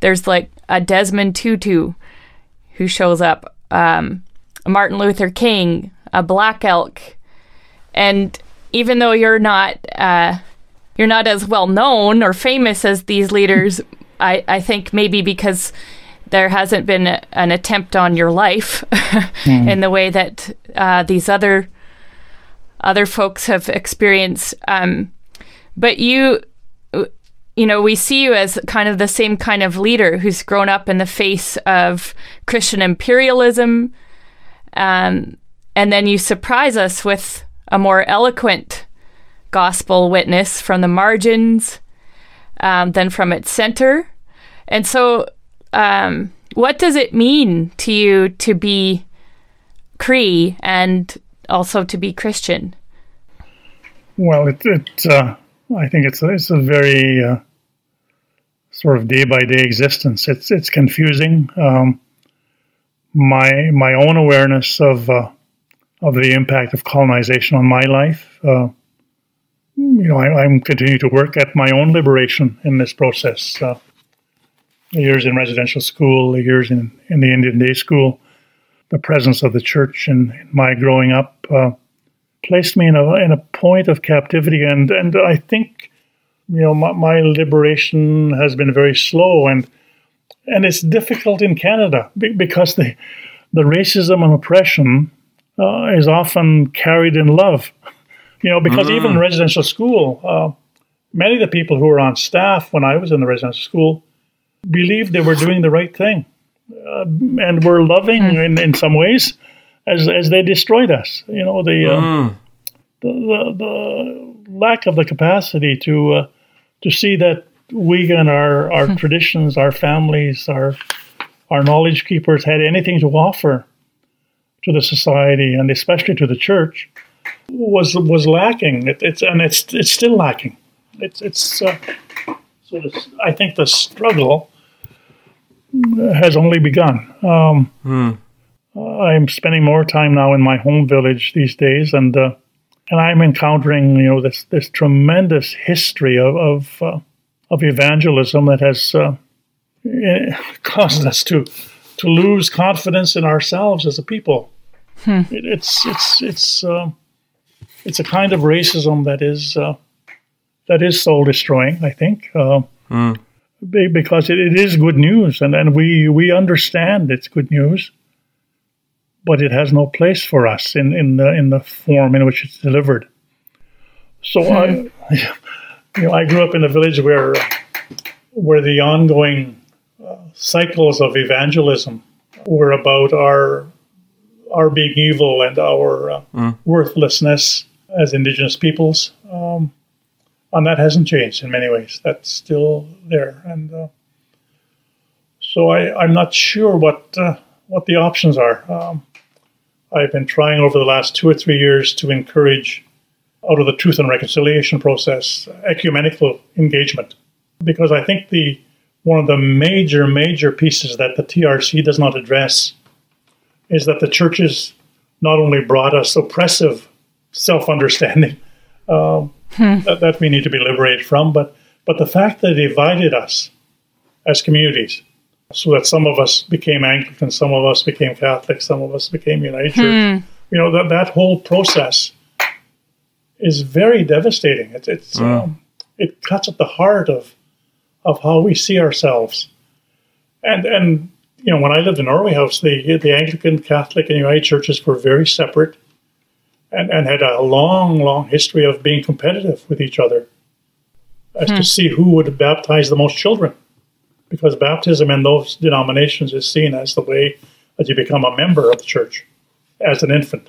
there's like a Desmond Tutu who shows up, um, Martin Luther King, a Black Elk, and even though you're not uh, you're not as well known or famous as these leaders, I, I think maybe because there hasn't been a, an attempt on your life mm. in the way that uh, these other other folks have experienced. Um, but you, you know, we see you as kind of the same kind of leader who's grown up in the face of Christian imperialism, um, and then you surprise us with a more eloquent gospel witness from the margins um, than from its center. And so um, what does it mean to you to be Cree and also to be Christian? Well, it, it uh, I think it's a, it's a very uh, sort of day by day existence. It's it's confusing. Um, my my own awareness of uh, of the impact of colonization on my life. Uh, you know, I, am continuing to work at my own liberation in this process. Years in residential school, the years in, in the Indian day school, the presence of the church in, in my growing up uh, placed me in a in a point of captivity, and and I think you know my, my, liberation has been very slow, and and it's difficult in Canada because the the racism and oppression uh, is often carried in love, you know, because mm. even in residential school. Uh, many of the people who were on staff when I was in the residential school believed they were doing the right thing uh, and were loving mm. in, in some ways as, as they destroyed us. You know, the, uh, mm. the, the, the, lack of the capacity to, uh, to see that we and our, our hmm. traditions, our families, our, our knowledge keepers had anything to offer to the society and especially to the church was was lacking. It, it's and it's it's still lacking. It's it's uh, so I think the struggle has only begun. Um, hmm. I'm spending more time now in my home village these days, and uh, and I'm encountering you know this this tremendous history of of, uh, of evangelism that has uh, eh, caused us to to lose confidence in ourselves as a people. Hmm. It, it's it's it's uh, it's a kind of racism that is uh, that is soul destroying. I think. Uh, hmm because it, it is good news, and, and we we understand it's good news. but it has no place for us in, in the in the form in which it's delivered. So I, you know, I grew up in a village where where the ongoing uh, cycles of evangelism were about our our being evil and our uh, mm. worthlessness as Indigenous peoples, um, and that hasn't changed in many ways. That's still there, and uh, so I, am not sure what uh, what the options are. Um, I've been trying over the last two or three years to encourage, out of the truth and reconciliation process, ecumenical engagement, because I think the one of the major major pieces that the TRC does not address is that the churches not only brought us oppressive self understanding um, hmm. that, that we need to be liberated from, but but the fact that it divided us as communities so that some of us became Anglican, some of us became Catholic, some of us became United hmm. Church. You know that that whole process is very devastating. It, it's um, it cuts at the heart of of how we see ourselves, and and you know when I lived in Norway House, the the Anglican, Catholic, and United churches were very separate, and and had a long long history of being competitive with each other as hmm. to see who would baptize the most children because baptism in those denominations is seen as the way that you become a member of the church as an infant.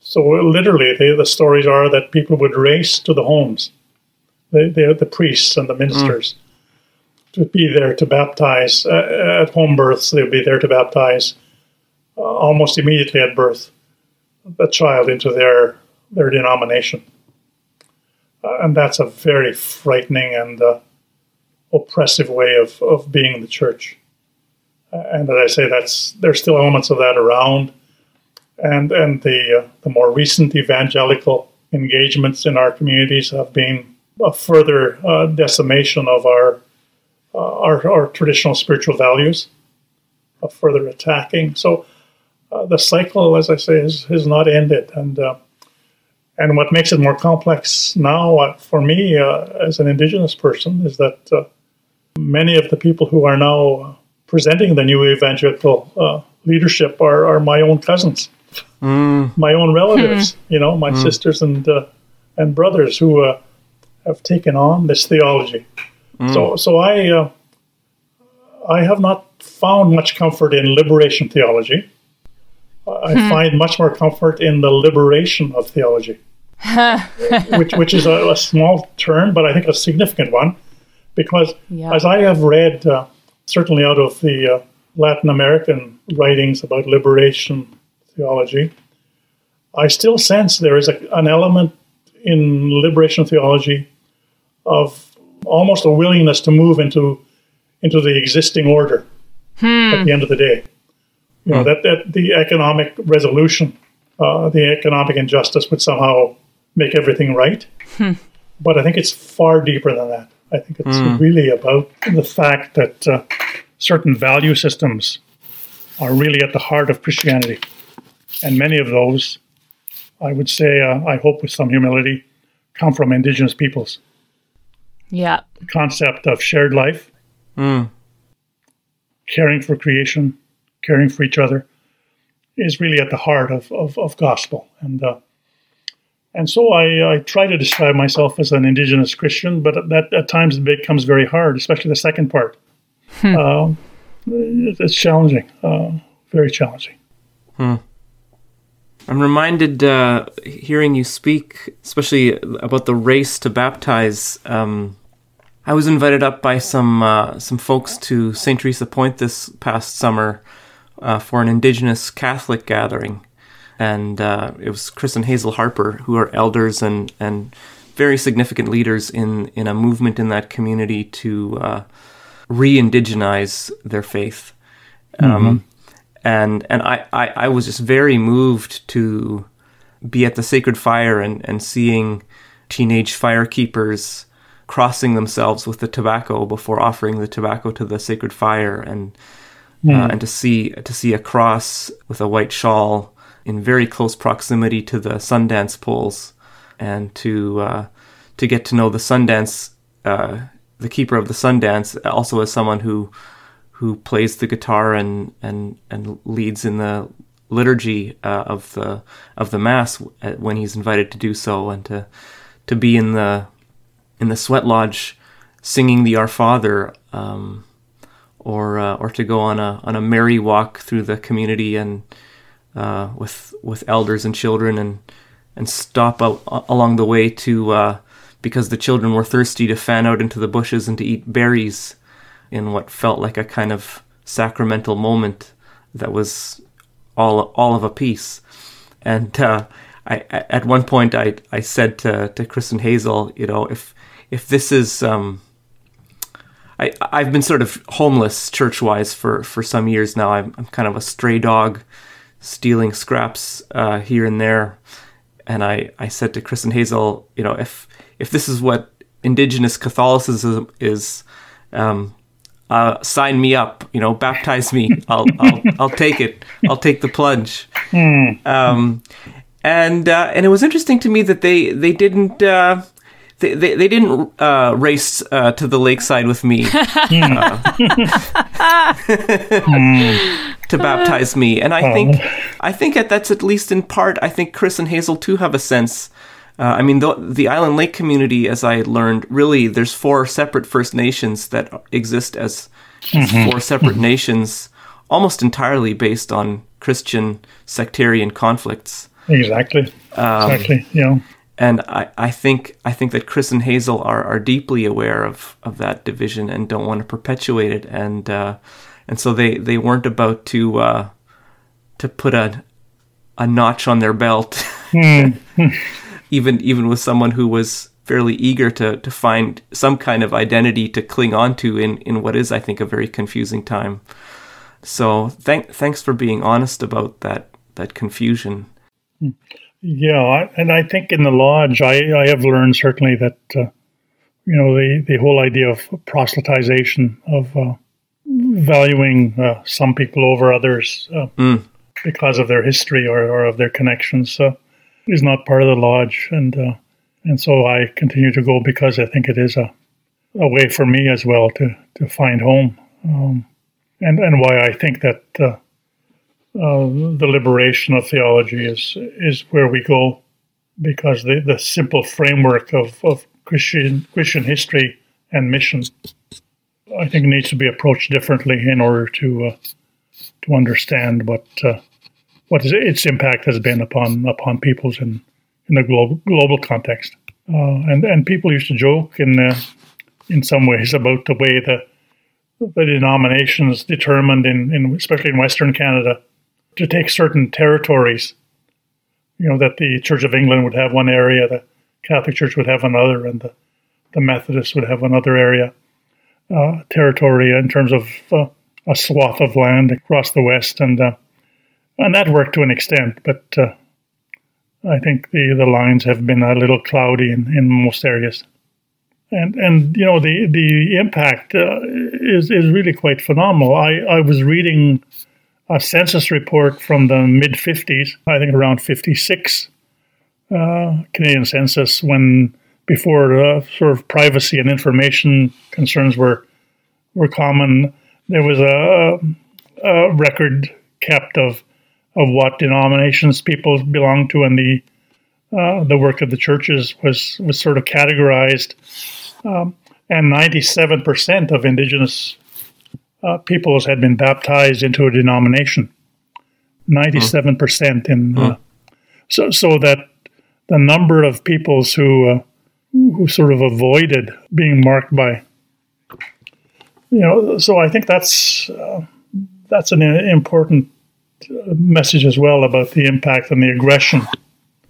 So literally, they, the stories are that people would race to the homes, they, they the priests and the ministers, mm. to be there to baptize uh, at home births. They would be there to baptize uh, almost immediately at birth the child into their their denomination, uh, and that's a very frightening and uh, oppressive way of, of being in the church. and as I say, that's there's still elements of that around, and and the uh, the more recent evangelical engagements in our communities have been a further uh, decimation of our, uh, our, our traditional spiritual values, a further attacking. So uh, the cycle, as I say, has, has not ended, and uh, and what makes it more complex now uh, for me as an Indigenous person is that Many of the people who are now presenting the new evangelical uh, leadership are, are my own cousins, mm. my own relatives, mm. you know, my mm. sisters and uh, and brothers who uh, have taken on this theology. Hmm. So, so I uh, I have not found much comfort in liberation theology. I hmm. find much more comfort in the liberation of theology, which which is a, a small term, but I think a significant one because yeah. as I have read, uh, certainly out of the uh, Latin American writings about liberation theology, I still sense there is a, an element in liberation theology of almost a willingness to move into into the existing order hmm. at the end of the day. You know, hmm. that, that the economic resolution, uh, the economic injustice would somehow make everything right. Hmm. But I think it's far deeper than that. I think it's mm. really about the fact that uh, certain value systems are really at the heart of Christianity. And many of those, I would say, uh, I hope with some humility, come from indigenous peoples. Yeah. The concept of shared life, mm. caring for creation, caring for each other, is really at the heart of, of, of gospel. And uh, and so I, I, try to describe myself as an indigenous Christian, but that at times it becomes very hard, especially the second part. Hmm. Uh, it's challenging, uh, very challenging. Hmm. I'm reminded uh, hearing you speak, especially about the race to baptize. Um, I was invited up by some uh, some folks to St. Theresa Point this past summer uh, for an Indigenous Catholic gathering, and uh, it was Chris and Hazel Harper, who are elders and and very significant leaders in in a movement in that community to uh, re-indigenize their faith. Um, mm-hmm. Um, and and I, I, I was just very moved to be at the sacred fire and, and seeing teenage firekeepers crossing themselves with the tobacco before offering the tobacco to the sacred fire and mm. uh, and to see to see a cross with a white shawl in very close proximity to the Sundance poles, and to uh, to get to know the Sundance, uh, the keeper of the Sundance, also as someone who who plays the guitar and and and leads in the liturgy uh, of the of the mass uh, when he's invited to do so, and to to be in the in the sweat lodge singing the Our Father, um, or uh, or to go on a on a merry walk through the community and uh, with with elders and children and and stop out along the way to uh, because the children were thirsty to fan out into the bushes and to eat berries in what felt like a kind of sacramental moment that was all all of a piece. And uh, I, at one point, I I said to to Chris and Hazel, you know, if if this is um, I I've been sort of homeless church wise for for some years now. I'm I'm kind of a stray dog, stealing scraps uh, here and there. And I I said to Chris and Hazel, you know, if if this is what indigenous Catholicism is, um, uh, sign me up. You know, baptize me. I'll I'll I'll take it. I'll take the plunge. Um, and uh, and it was interesting to me that they they didn't. They, they, they didn't uh, race uh, to the lakeside with me uh, to baptize me, and I think I think that that's at least in part. I think Chris and Hazel too have a sense. Uh, I mean, the, the Island Lake community, as I learned, really there's four separate First Nations that exist as four separate nations, almost entirely based on Christian sectarian conflicts. Exactly. exactly. Yeah and I, I think I think that Chris and Hazel are, are deeply aware of, of that division and don't want to perpetuate it and uh, and so they, they weren't about to uh, to put a a notch on their belt even even with someone who was fairly eager to, to find some kind of identity to cling on to in, in what is I think a very confusing time. So thank thanks for being honest about that that confusion. Yeah, and I think in the lodge, I, I have learned certainly that uh, you know the the whole idea of proselytization of uh, valuing uh, some people over others mm. because of their history or, or of their connections uh, is not part of the lodge, and uh, and so I continue to go because I think it is a a way for me as well to to find home, um, and and why I think that uh, the liberation of theology is is where we go, because the, the simple framework of, of Christian Christian history and mission, I think, needs to be approached differently in order to uh, to understand what uh, what is, its impact has been upon upon peoples in in the global global context. Uh, and and people used to joke in uh, in some ways about the way the the denominations determined in, in especially in Western Canada to take certain territories. You know that the Church of England would have one area, the Catholic Church would have another, and the the Methodists would have another area uh, territory in terms of uh, a swath of land across the West, and uh, and that worked to an extent, but uh, I think the, the lines have been a little cloudy in, in most areas. And and you know the the impact uh, is is really quite phenomenal. I, I was reading a census report from the mid 50s, I think around 56 uh, Canadian census, when before the sort of privacy and information concerns were were common. There was a, a record kept of of what denominations people belonged to, and the uh, the work of the churches was was sort of categorized. Um, and 97% of Indigenous uh, peoples had been baptized into a denomination. Ninety-seven percent in uh, so so that the number of peoples who uh, who sort of avoided being marked by you know so I think that's uh, that's an important uh, message as well about the impact and the aggression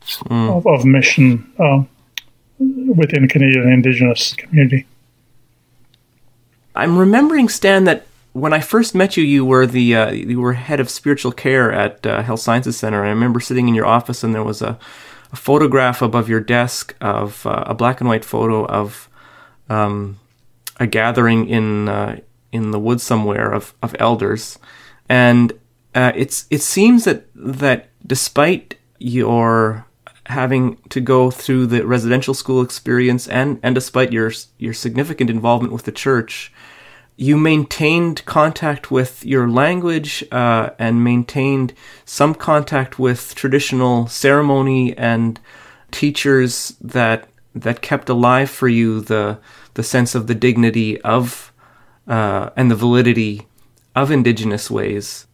mm. of, of, mission uh, within Canadian Indigenous community. I'm remembering Stan that when I first met you, you were the uh, you were head of spiritual care at uh, Health Sciences Center. And I remember sitting in your office, and there was a, a photograph above your desk of uh, a black and white photo of um, a gathering in uh, in the woods somewhere of, of elders, and uh, it's it seems that that despite your having to go through the residential school experience and and despite your your significant involvement with the church you maintained contact with your language uh, and maintained some contact with traditional ceremony and teachers that that kept alive for you the the sense of the dignity of uh, and the validity of indigenous ways.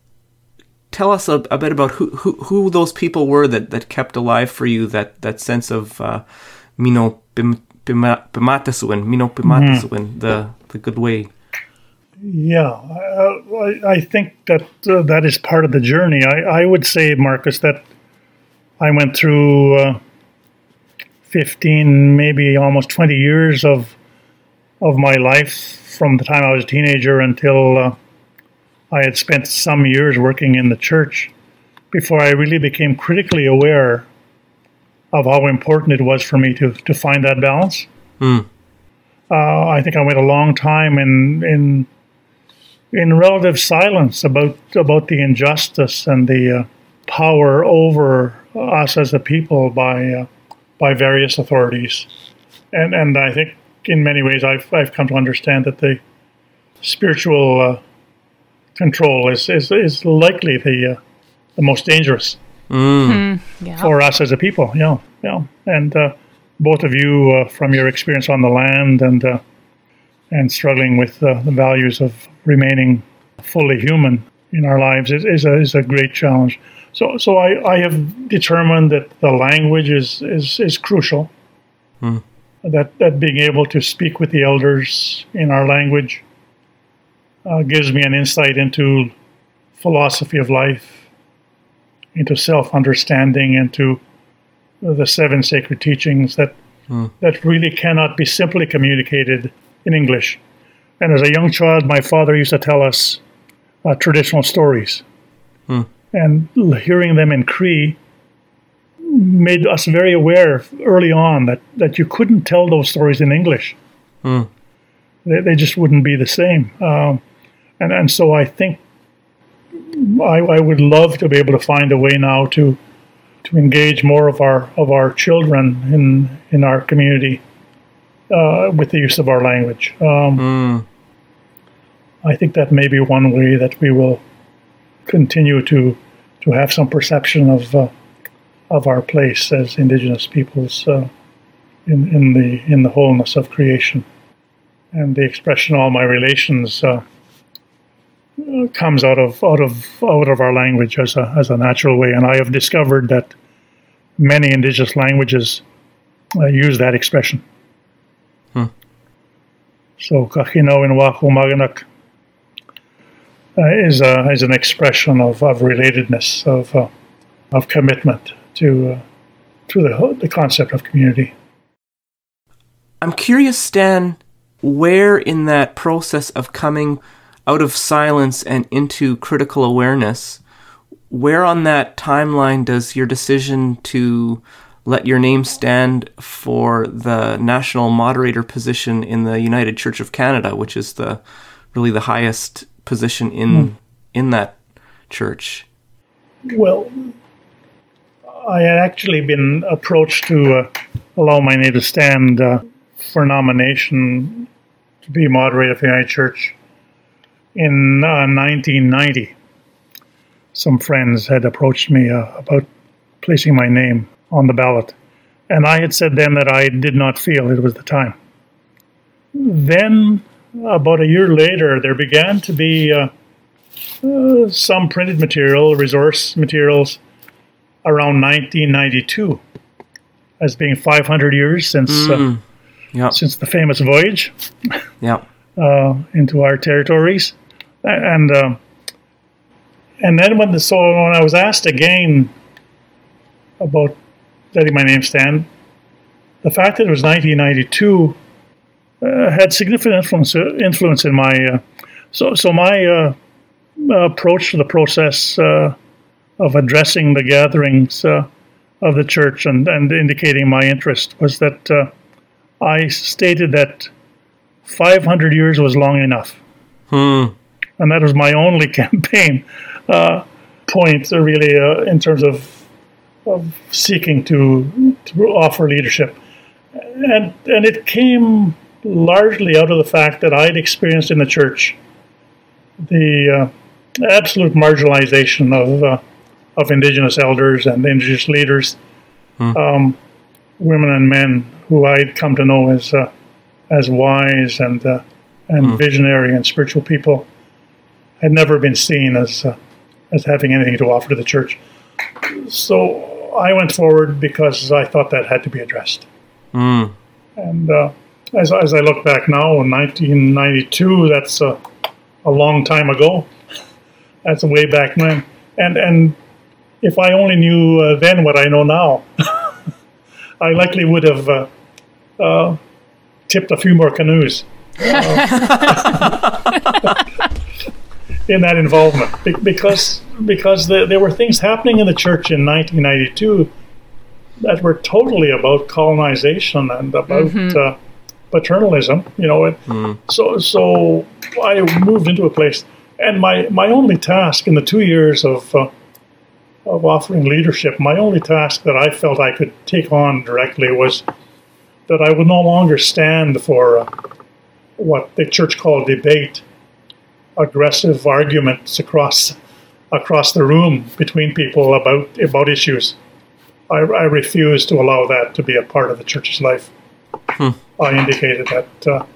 Tell us a, a, bit about who, who who those people were that, that kept alive for you that that sense of uh, mino pimatisiwin, mino pimatisiwin, mm-hmm. the the good way. Yeah, I, I think that uh, that is part of the journey. I, I would say, Marcus, that I went through uh, 15, maybe almost 20 years of of my life from the time I was a teenager until uh, I had spent some years working in the church before I really became critically aware of how important it was for me to, to find that balance. Mm. Uh, I think I went a long time in in in relative silence about about the injustice and the uh, power over us as a people by uh, by various authorities, and and I think in many ways I've I've come to understand that the spiritual uh, control is, is is likely the uh, the most dangerous mm. yeah. for us as a people. Yeah, yeah, and uh, both of you uh, from your experience on the land and uh, and struggling with uh, the values of remaining fully human in our lives is, is a, is a great challenge. So, so I, I have determined that the language is, is, is crucial. Mm. That, that being able to speak with the elders in our language uh, gives me an insight into philosophy of life, into self understanding, into the seven sacred teachings that, mm. that really cannot be simply communicated in English. And as a young child, my father used to tell us uh, traditional stories. Mm and hearing them in Cree made us very aware early on that, that you couldn't tell those stories in English. Mm. They, they, just wouldn't be the same. Um, and, and so I think I, I would love to be able to find a way now to to engage more of our of our children in in our community uh, with the use of our language. Um, mm. I think that may be one way that we will continue to to have some perception of uh, of our place as indigenous peoples uh, in in the in the wholeness of creation, and the expression all my relations uh, comes out of out of out of our language as a as a natural way, and I have discovered that many indigenous languages uh, use that expression. Hmm. So kakino in Waku Maganak is a, is an expression of, of relatedness of uh, of commitment to uh, to the the concept of community. I'm curious, Stan, where in that process of coming out of silence and into critical awareness, where on that timeline does your decision to let your name stand for the national moderator position in the United Church of Canada, which is the really the highest position in mm. in that church? Well, I had actually been approached to uh, allow my name to stand uh, for nomination to be moderator of the United Church in uh, 1990. Some friends had approached me uh, about placing my name on the ballot, and I had said then that I did not feel it was the time. Then about a year later, there began to be uh, uh, some printed material, resource materials, around 1992, as being 500 years since mm. yep. since the famous voyage yep. Uh, into our territories, and uh, and then when the so when I was asked again about letting my name stand, the fact that it was 1992 uh, had significant influence uh, influence in my uh, so so my approach to the process of addressing the gatherings of the church and, and indicating my interest was that I stated that 500 years was long enough. Hmm. And that was my only campaign uh, point, uh, really, uh, in terms of, of seeking to, to offer leadership. And, and it came largely out of the fact that I'd experienced in the church the uh, absolute marginalization of uh, of Indigenous elders and Indigenous leaders, um, women and men who I'd come to know as uh, as wise and uh, and visionary and spiritual people, had never been seen as uh, as having anything to offer to the church. So I went forward because I thought that had to be addressed. Mm. And uh, as, as I look back now, in 1992, that's a, a long time ago. That's way back when. And and if I only knew uh, then what I know now, I likely would have uh, uh, tipped a few more canoes in that involvement Be- because because the, there were things happening in the church in 1992 that were totally about colonization and about uh, paternalism. You know, it, so so I moved into a place, and my my only task in the two years of uh, of offering leadership, my only task that I felt I could take on directly was that I would no longer stand for uh, what the church called debate, aggressive arguments across across the room between people about about issues. I, I refuse to allow that to be a part of the church's life. I indicated that uh,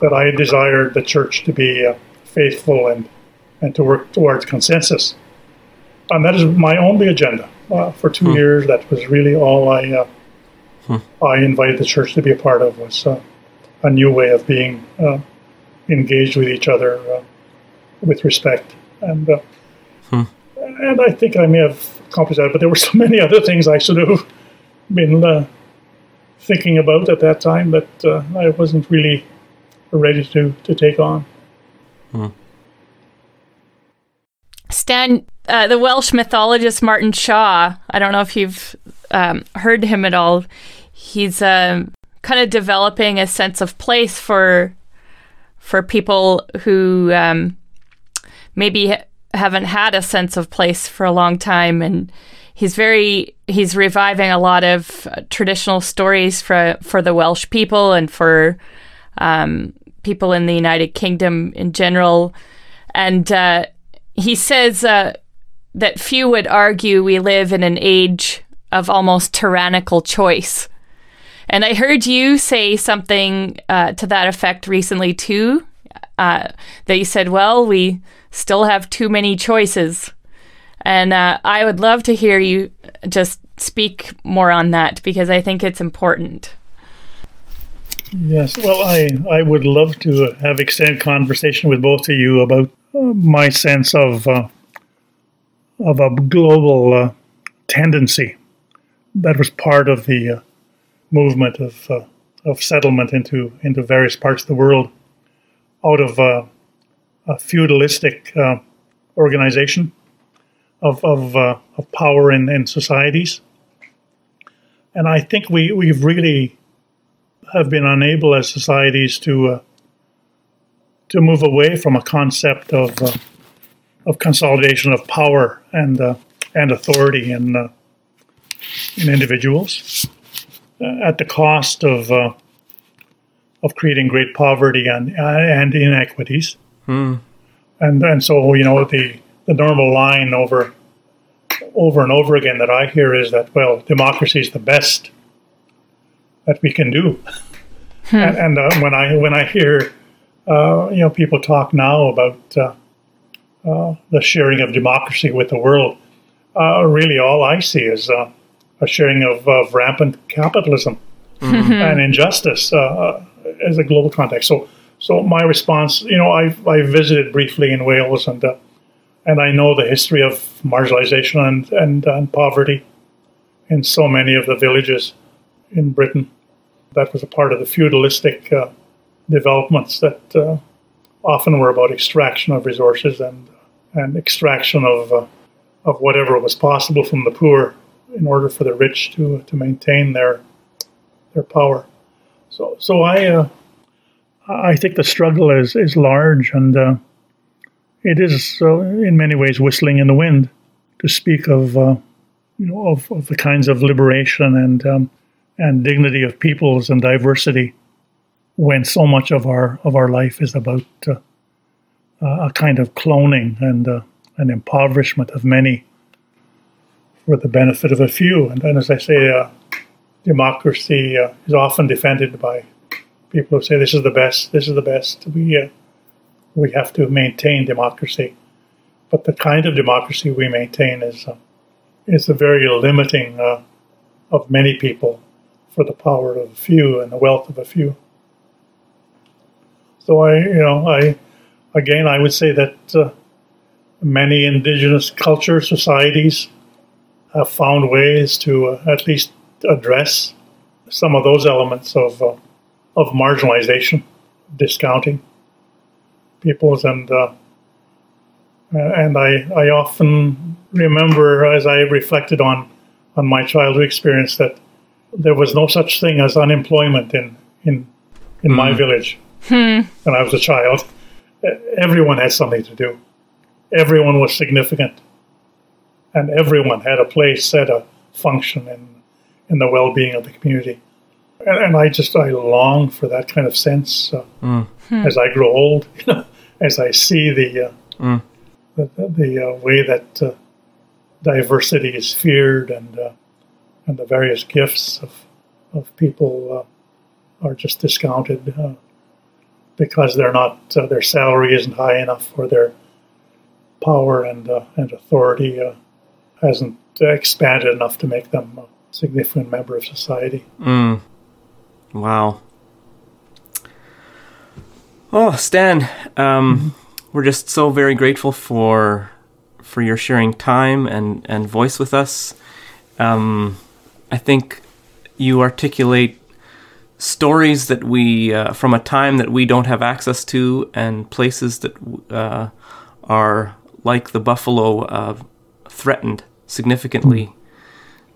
that I desired the church to be uh, faithful and and to work towards consensus, and that is my only agenda uh, for two years. That was really all I uh, I invited the church to be a part of was uh, a new way of being uh, engaged with each other uh, with respect. And. Uh, and I think I may have accomplished that, but there were so many other things I should have been uh, thinking about at that time that uh, I wasn't really ready to, to take on. Stan, uh, the Welsh mythologist Martin Shaw. I don't know if you've um, heard him at all. He's um, kind of developing a sense of place for for people who um, maybe haven't had a sense of place for a long time, and he's very he's reviving a lot of uh, traditional stories for for the Welsh people and for um, people in the United Kingdom in general, and. Uh, he says uh, that few would argue we live in an age of almost tyrannical choice. And I heard you say something uh, to that effect recently too. Uh, that you said, "Well, we still have too many choices," and uh, I would love to hear you just speak more on that because I think it's important. Yes, well, I, I would love to have extended conversation with both of you about uh, my sense of uh, of a global uh, tendency that was part of the uh, movement of uh, of settlement into into various parts of the world out of a feudalistic organization of of, of power in, in societies, and I think we we've really have been unable as societies to uh, to move away from a concept of uh, of consolidation of power and uh, and authority in uh, in individuals uh, at the cost of uh, of creating great poverty and and inequities. And and so you know the the normal line over over and over again that I hear is that well democracy is the best that we can do. And, and uh, when I when I hear uh, you know people talk now about uh, uh, the sharing of democracy with the world, uh, really all I see is uh, a sharing of, of rampant capitalism and injustice uh, as a global context. So so my response, you know, I I visited briefly in Wales and uh, and I know the history of marginalization and, and, and poverty in so many of the villages in Britain that was a part of the feudalistic uh, developments that uh, often were about extraction of resources and and extraction of uh, of whatever was possible from the poor in order for the rich to to maintain their their power. So so I uh, I think the struggle is is large and uh, it is uh, in many ways whistling in the wind to speak of uh, you know of, of the kinds of liberation and um, and dignity of peoples and diversity when so much of our of our life is about uh, a kind of cloning and uh, an impoverishment of many for the benefit of a few. And then, as I say, uh, democracy uh, is often defended by people who say this is the best. This is the best. We uh, we have to maintain democracy, but the kind of democracy we maintain is uh, is a very limiting uh, of many people for the power of a few and the wealth of a few. So I, you know, I again I would say that uh, many indigenous culture societies have found ways to uh, at least address some of those elements of uh, of marginalization, discounting peoples, and uh, and I I often remember as I reflected on on my childhood experience that there was no such thing as unemployment in in in mm. my hmm. village hmm. when I was a child. Everyone had something to do. Everyone was significant, and everyone had a place, had a function in in the well-being of the community. And, and I just I long for that kind of sense uh, mm. as I grow old. You know, as I see the uh, mm. the, the uh, way that uh, diversity is feared and uh, and the various gifts of of people uh, are just discounted uh, because they're not uh, their salary isn't high enough or their power and uh, and authority uh, hasn't expanded enough to make them a significant member of society. Mm. Wow. Oh, Stan, um, mm-hmm. we're just so very grateful for for your sharing time and, and voice with us. Um, I think you articulate stories that we, uh, from a time that we don't have access to, and places that uh, are like the buffalo, uh, threatened significantly.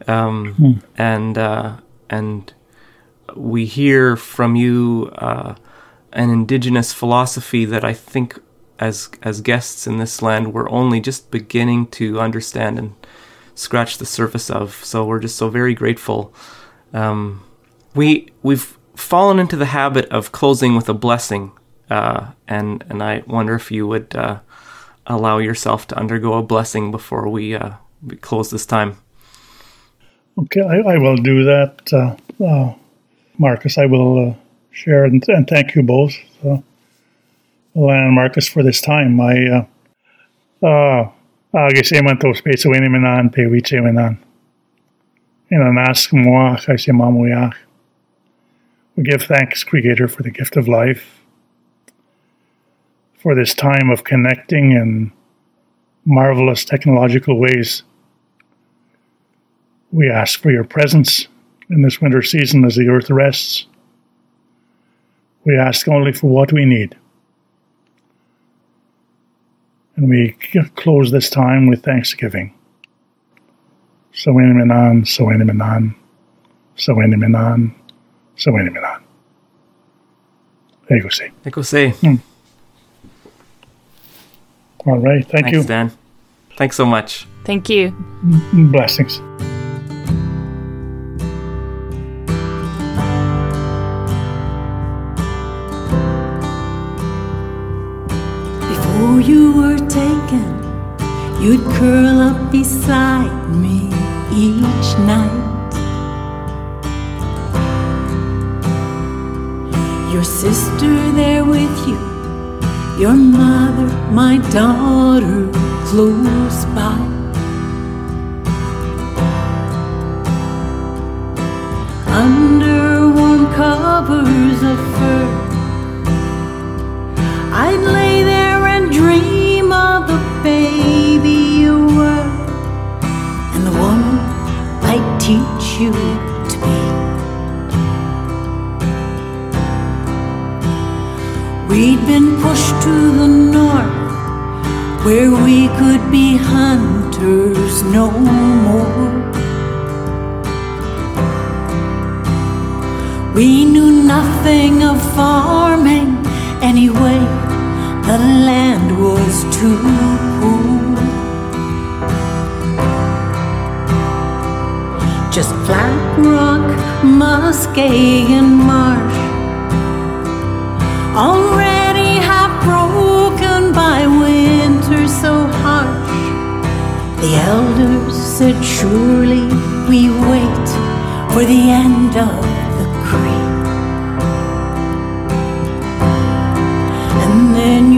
Um, mm. And uh, and we hear from you uh, an indigenous philosophy that I think as as guests in this land we're only just beginning to understand and scratch the surface of. So we're just so very grateful. Um, we we've fallen into the habit of closing with a blessing, uh, and and I wonder if you would uh, allow yourself to undergo a blessing before we, uh, we close this time. Okay, I, I will do that, uh, uh, Marcus. I will uh, share and, and, thank you both. Alan and Marcus for this time. I uh, uh, agisimanto speso inimenan pe wicheminan. In an ask moach I We give thanks, Creator, for the gift of life, for this time of connecting in marvelous technological ways. We ask for your presence in this winter season as the earth rests. We ask only for what we need and we close this time with thanksgiving. So Manan, so Manan, so Manan, so Manan. Ego se. Ego se. Hmm. All right. Thank Thanks, you. Dan. Thanks so much. Thank you. Blessings. You'd curl up beside me each night. Your sister there with you, your mother, my daughter, close by. Under warm covers of fur, I'd lay there and dream of the baby you were and the woman I'd teach you to be. We'd been pushed to the north where we could be hunters no more. We knew nothing of farming anyway the land was too cool. Just flat rock, muskeg, marsh. Already half broken by winter so harsh. The elders said, Surely we wait for the end of the creek. And then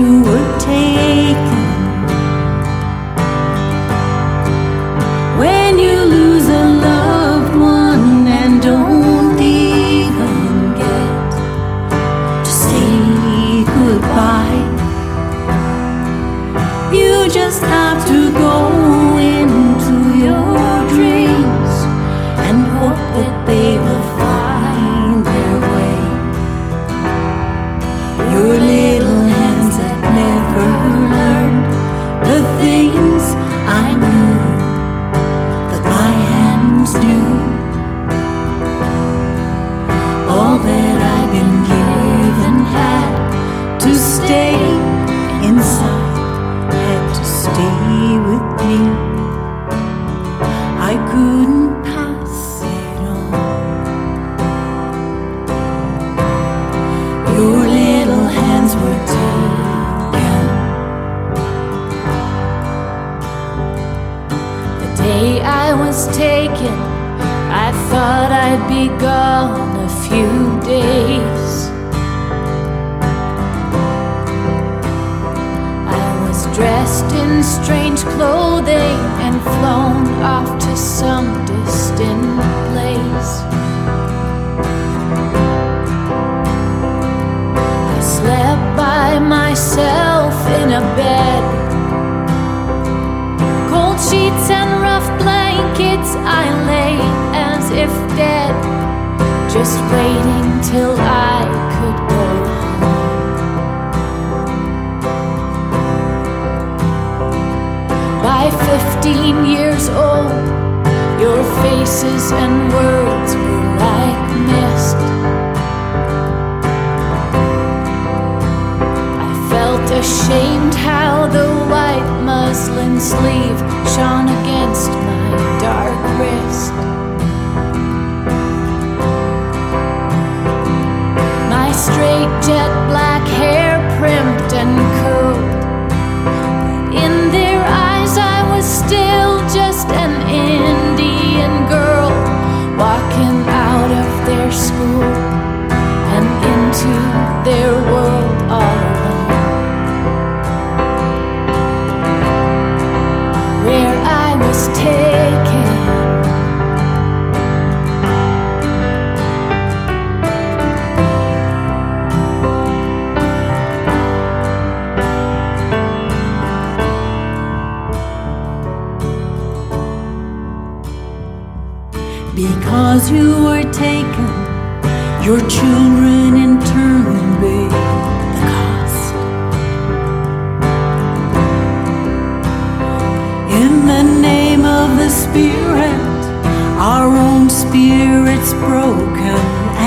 is broken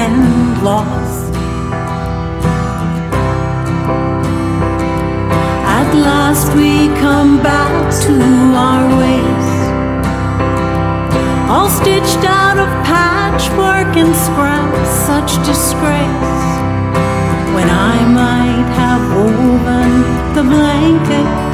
and lost. At last we come back to our ways, all stitched out of patchwork and scraps, such disgrace. When I might have woven the blanket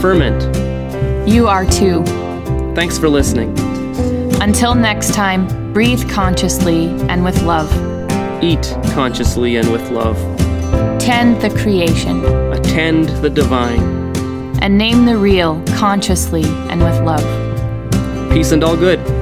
ferment. You are too. Thanks for listening. Until next time, breathe consciously and with love. Eat consciously and with love. Tend the creation. Attend the divine. And name the real consciously and with love. Peace and all good.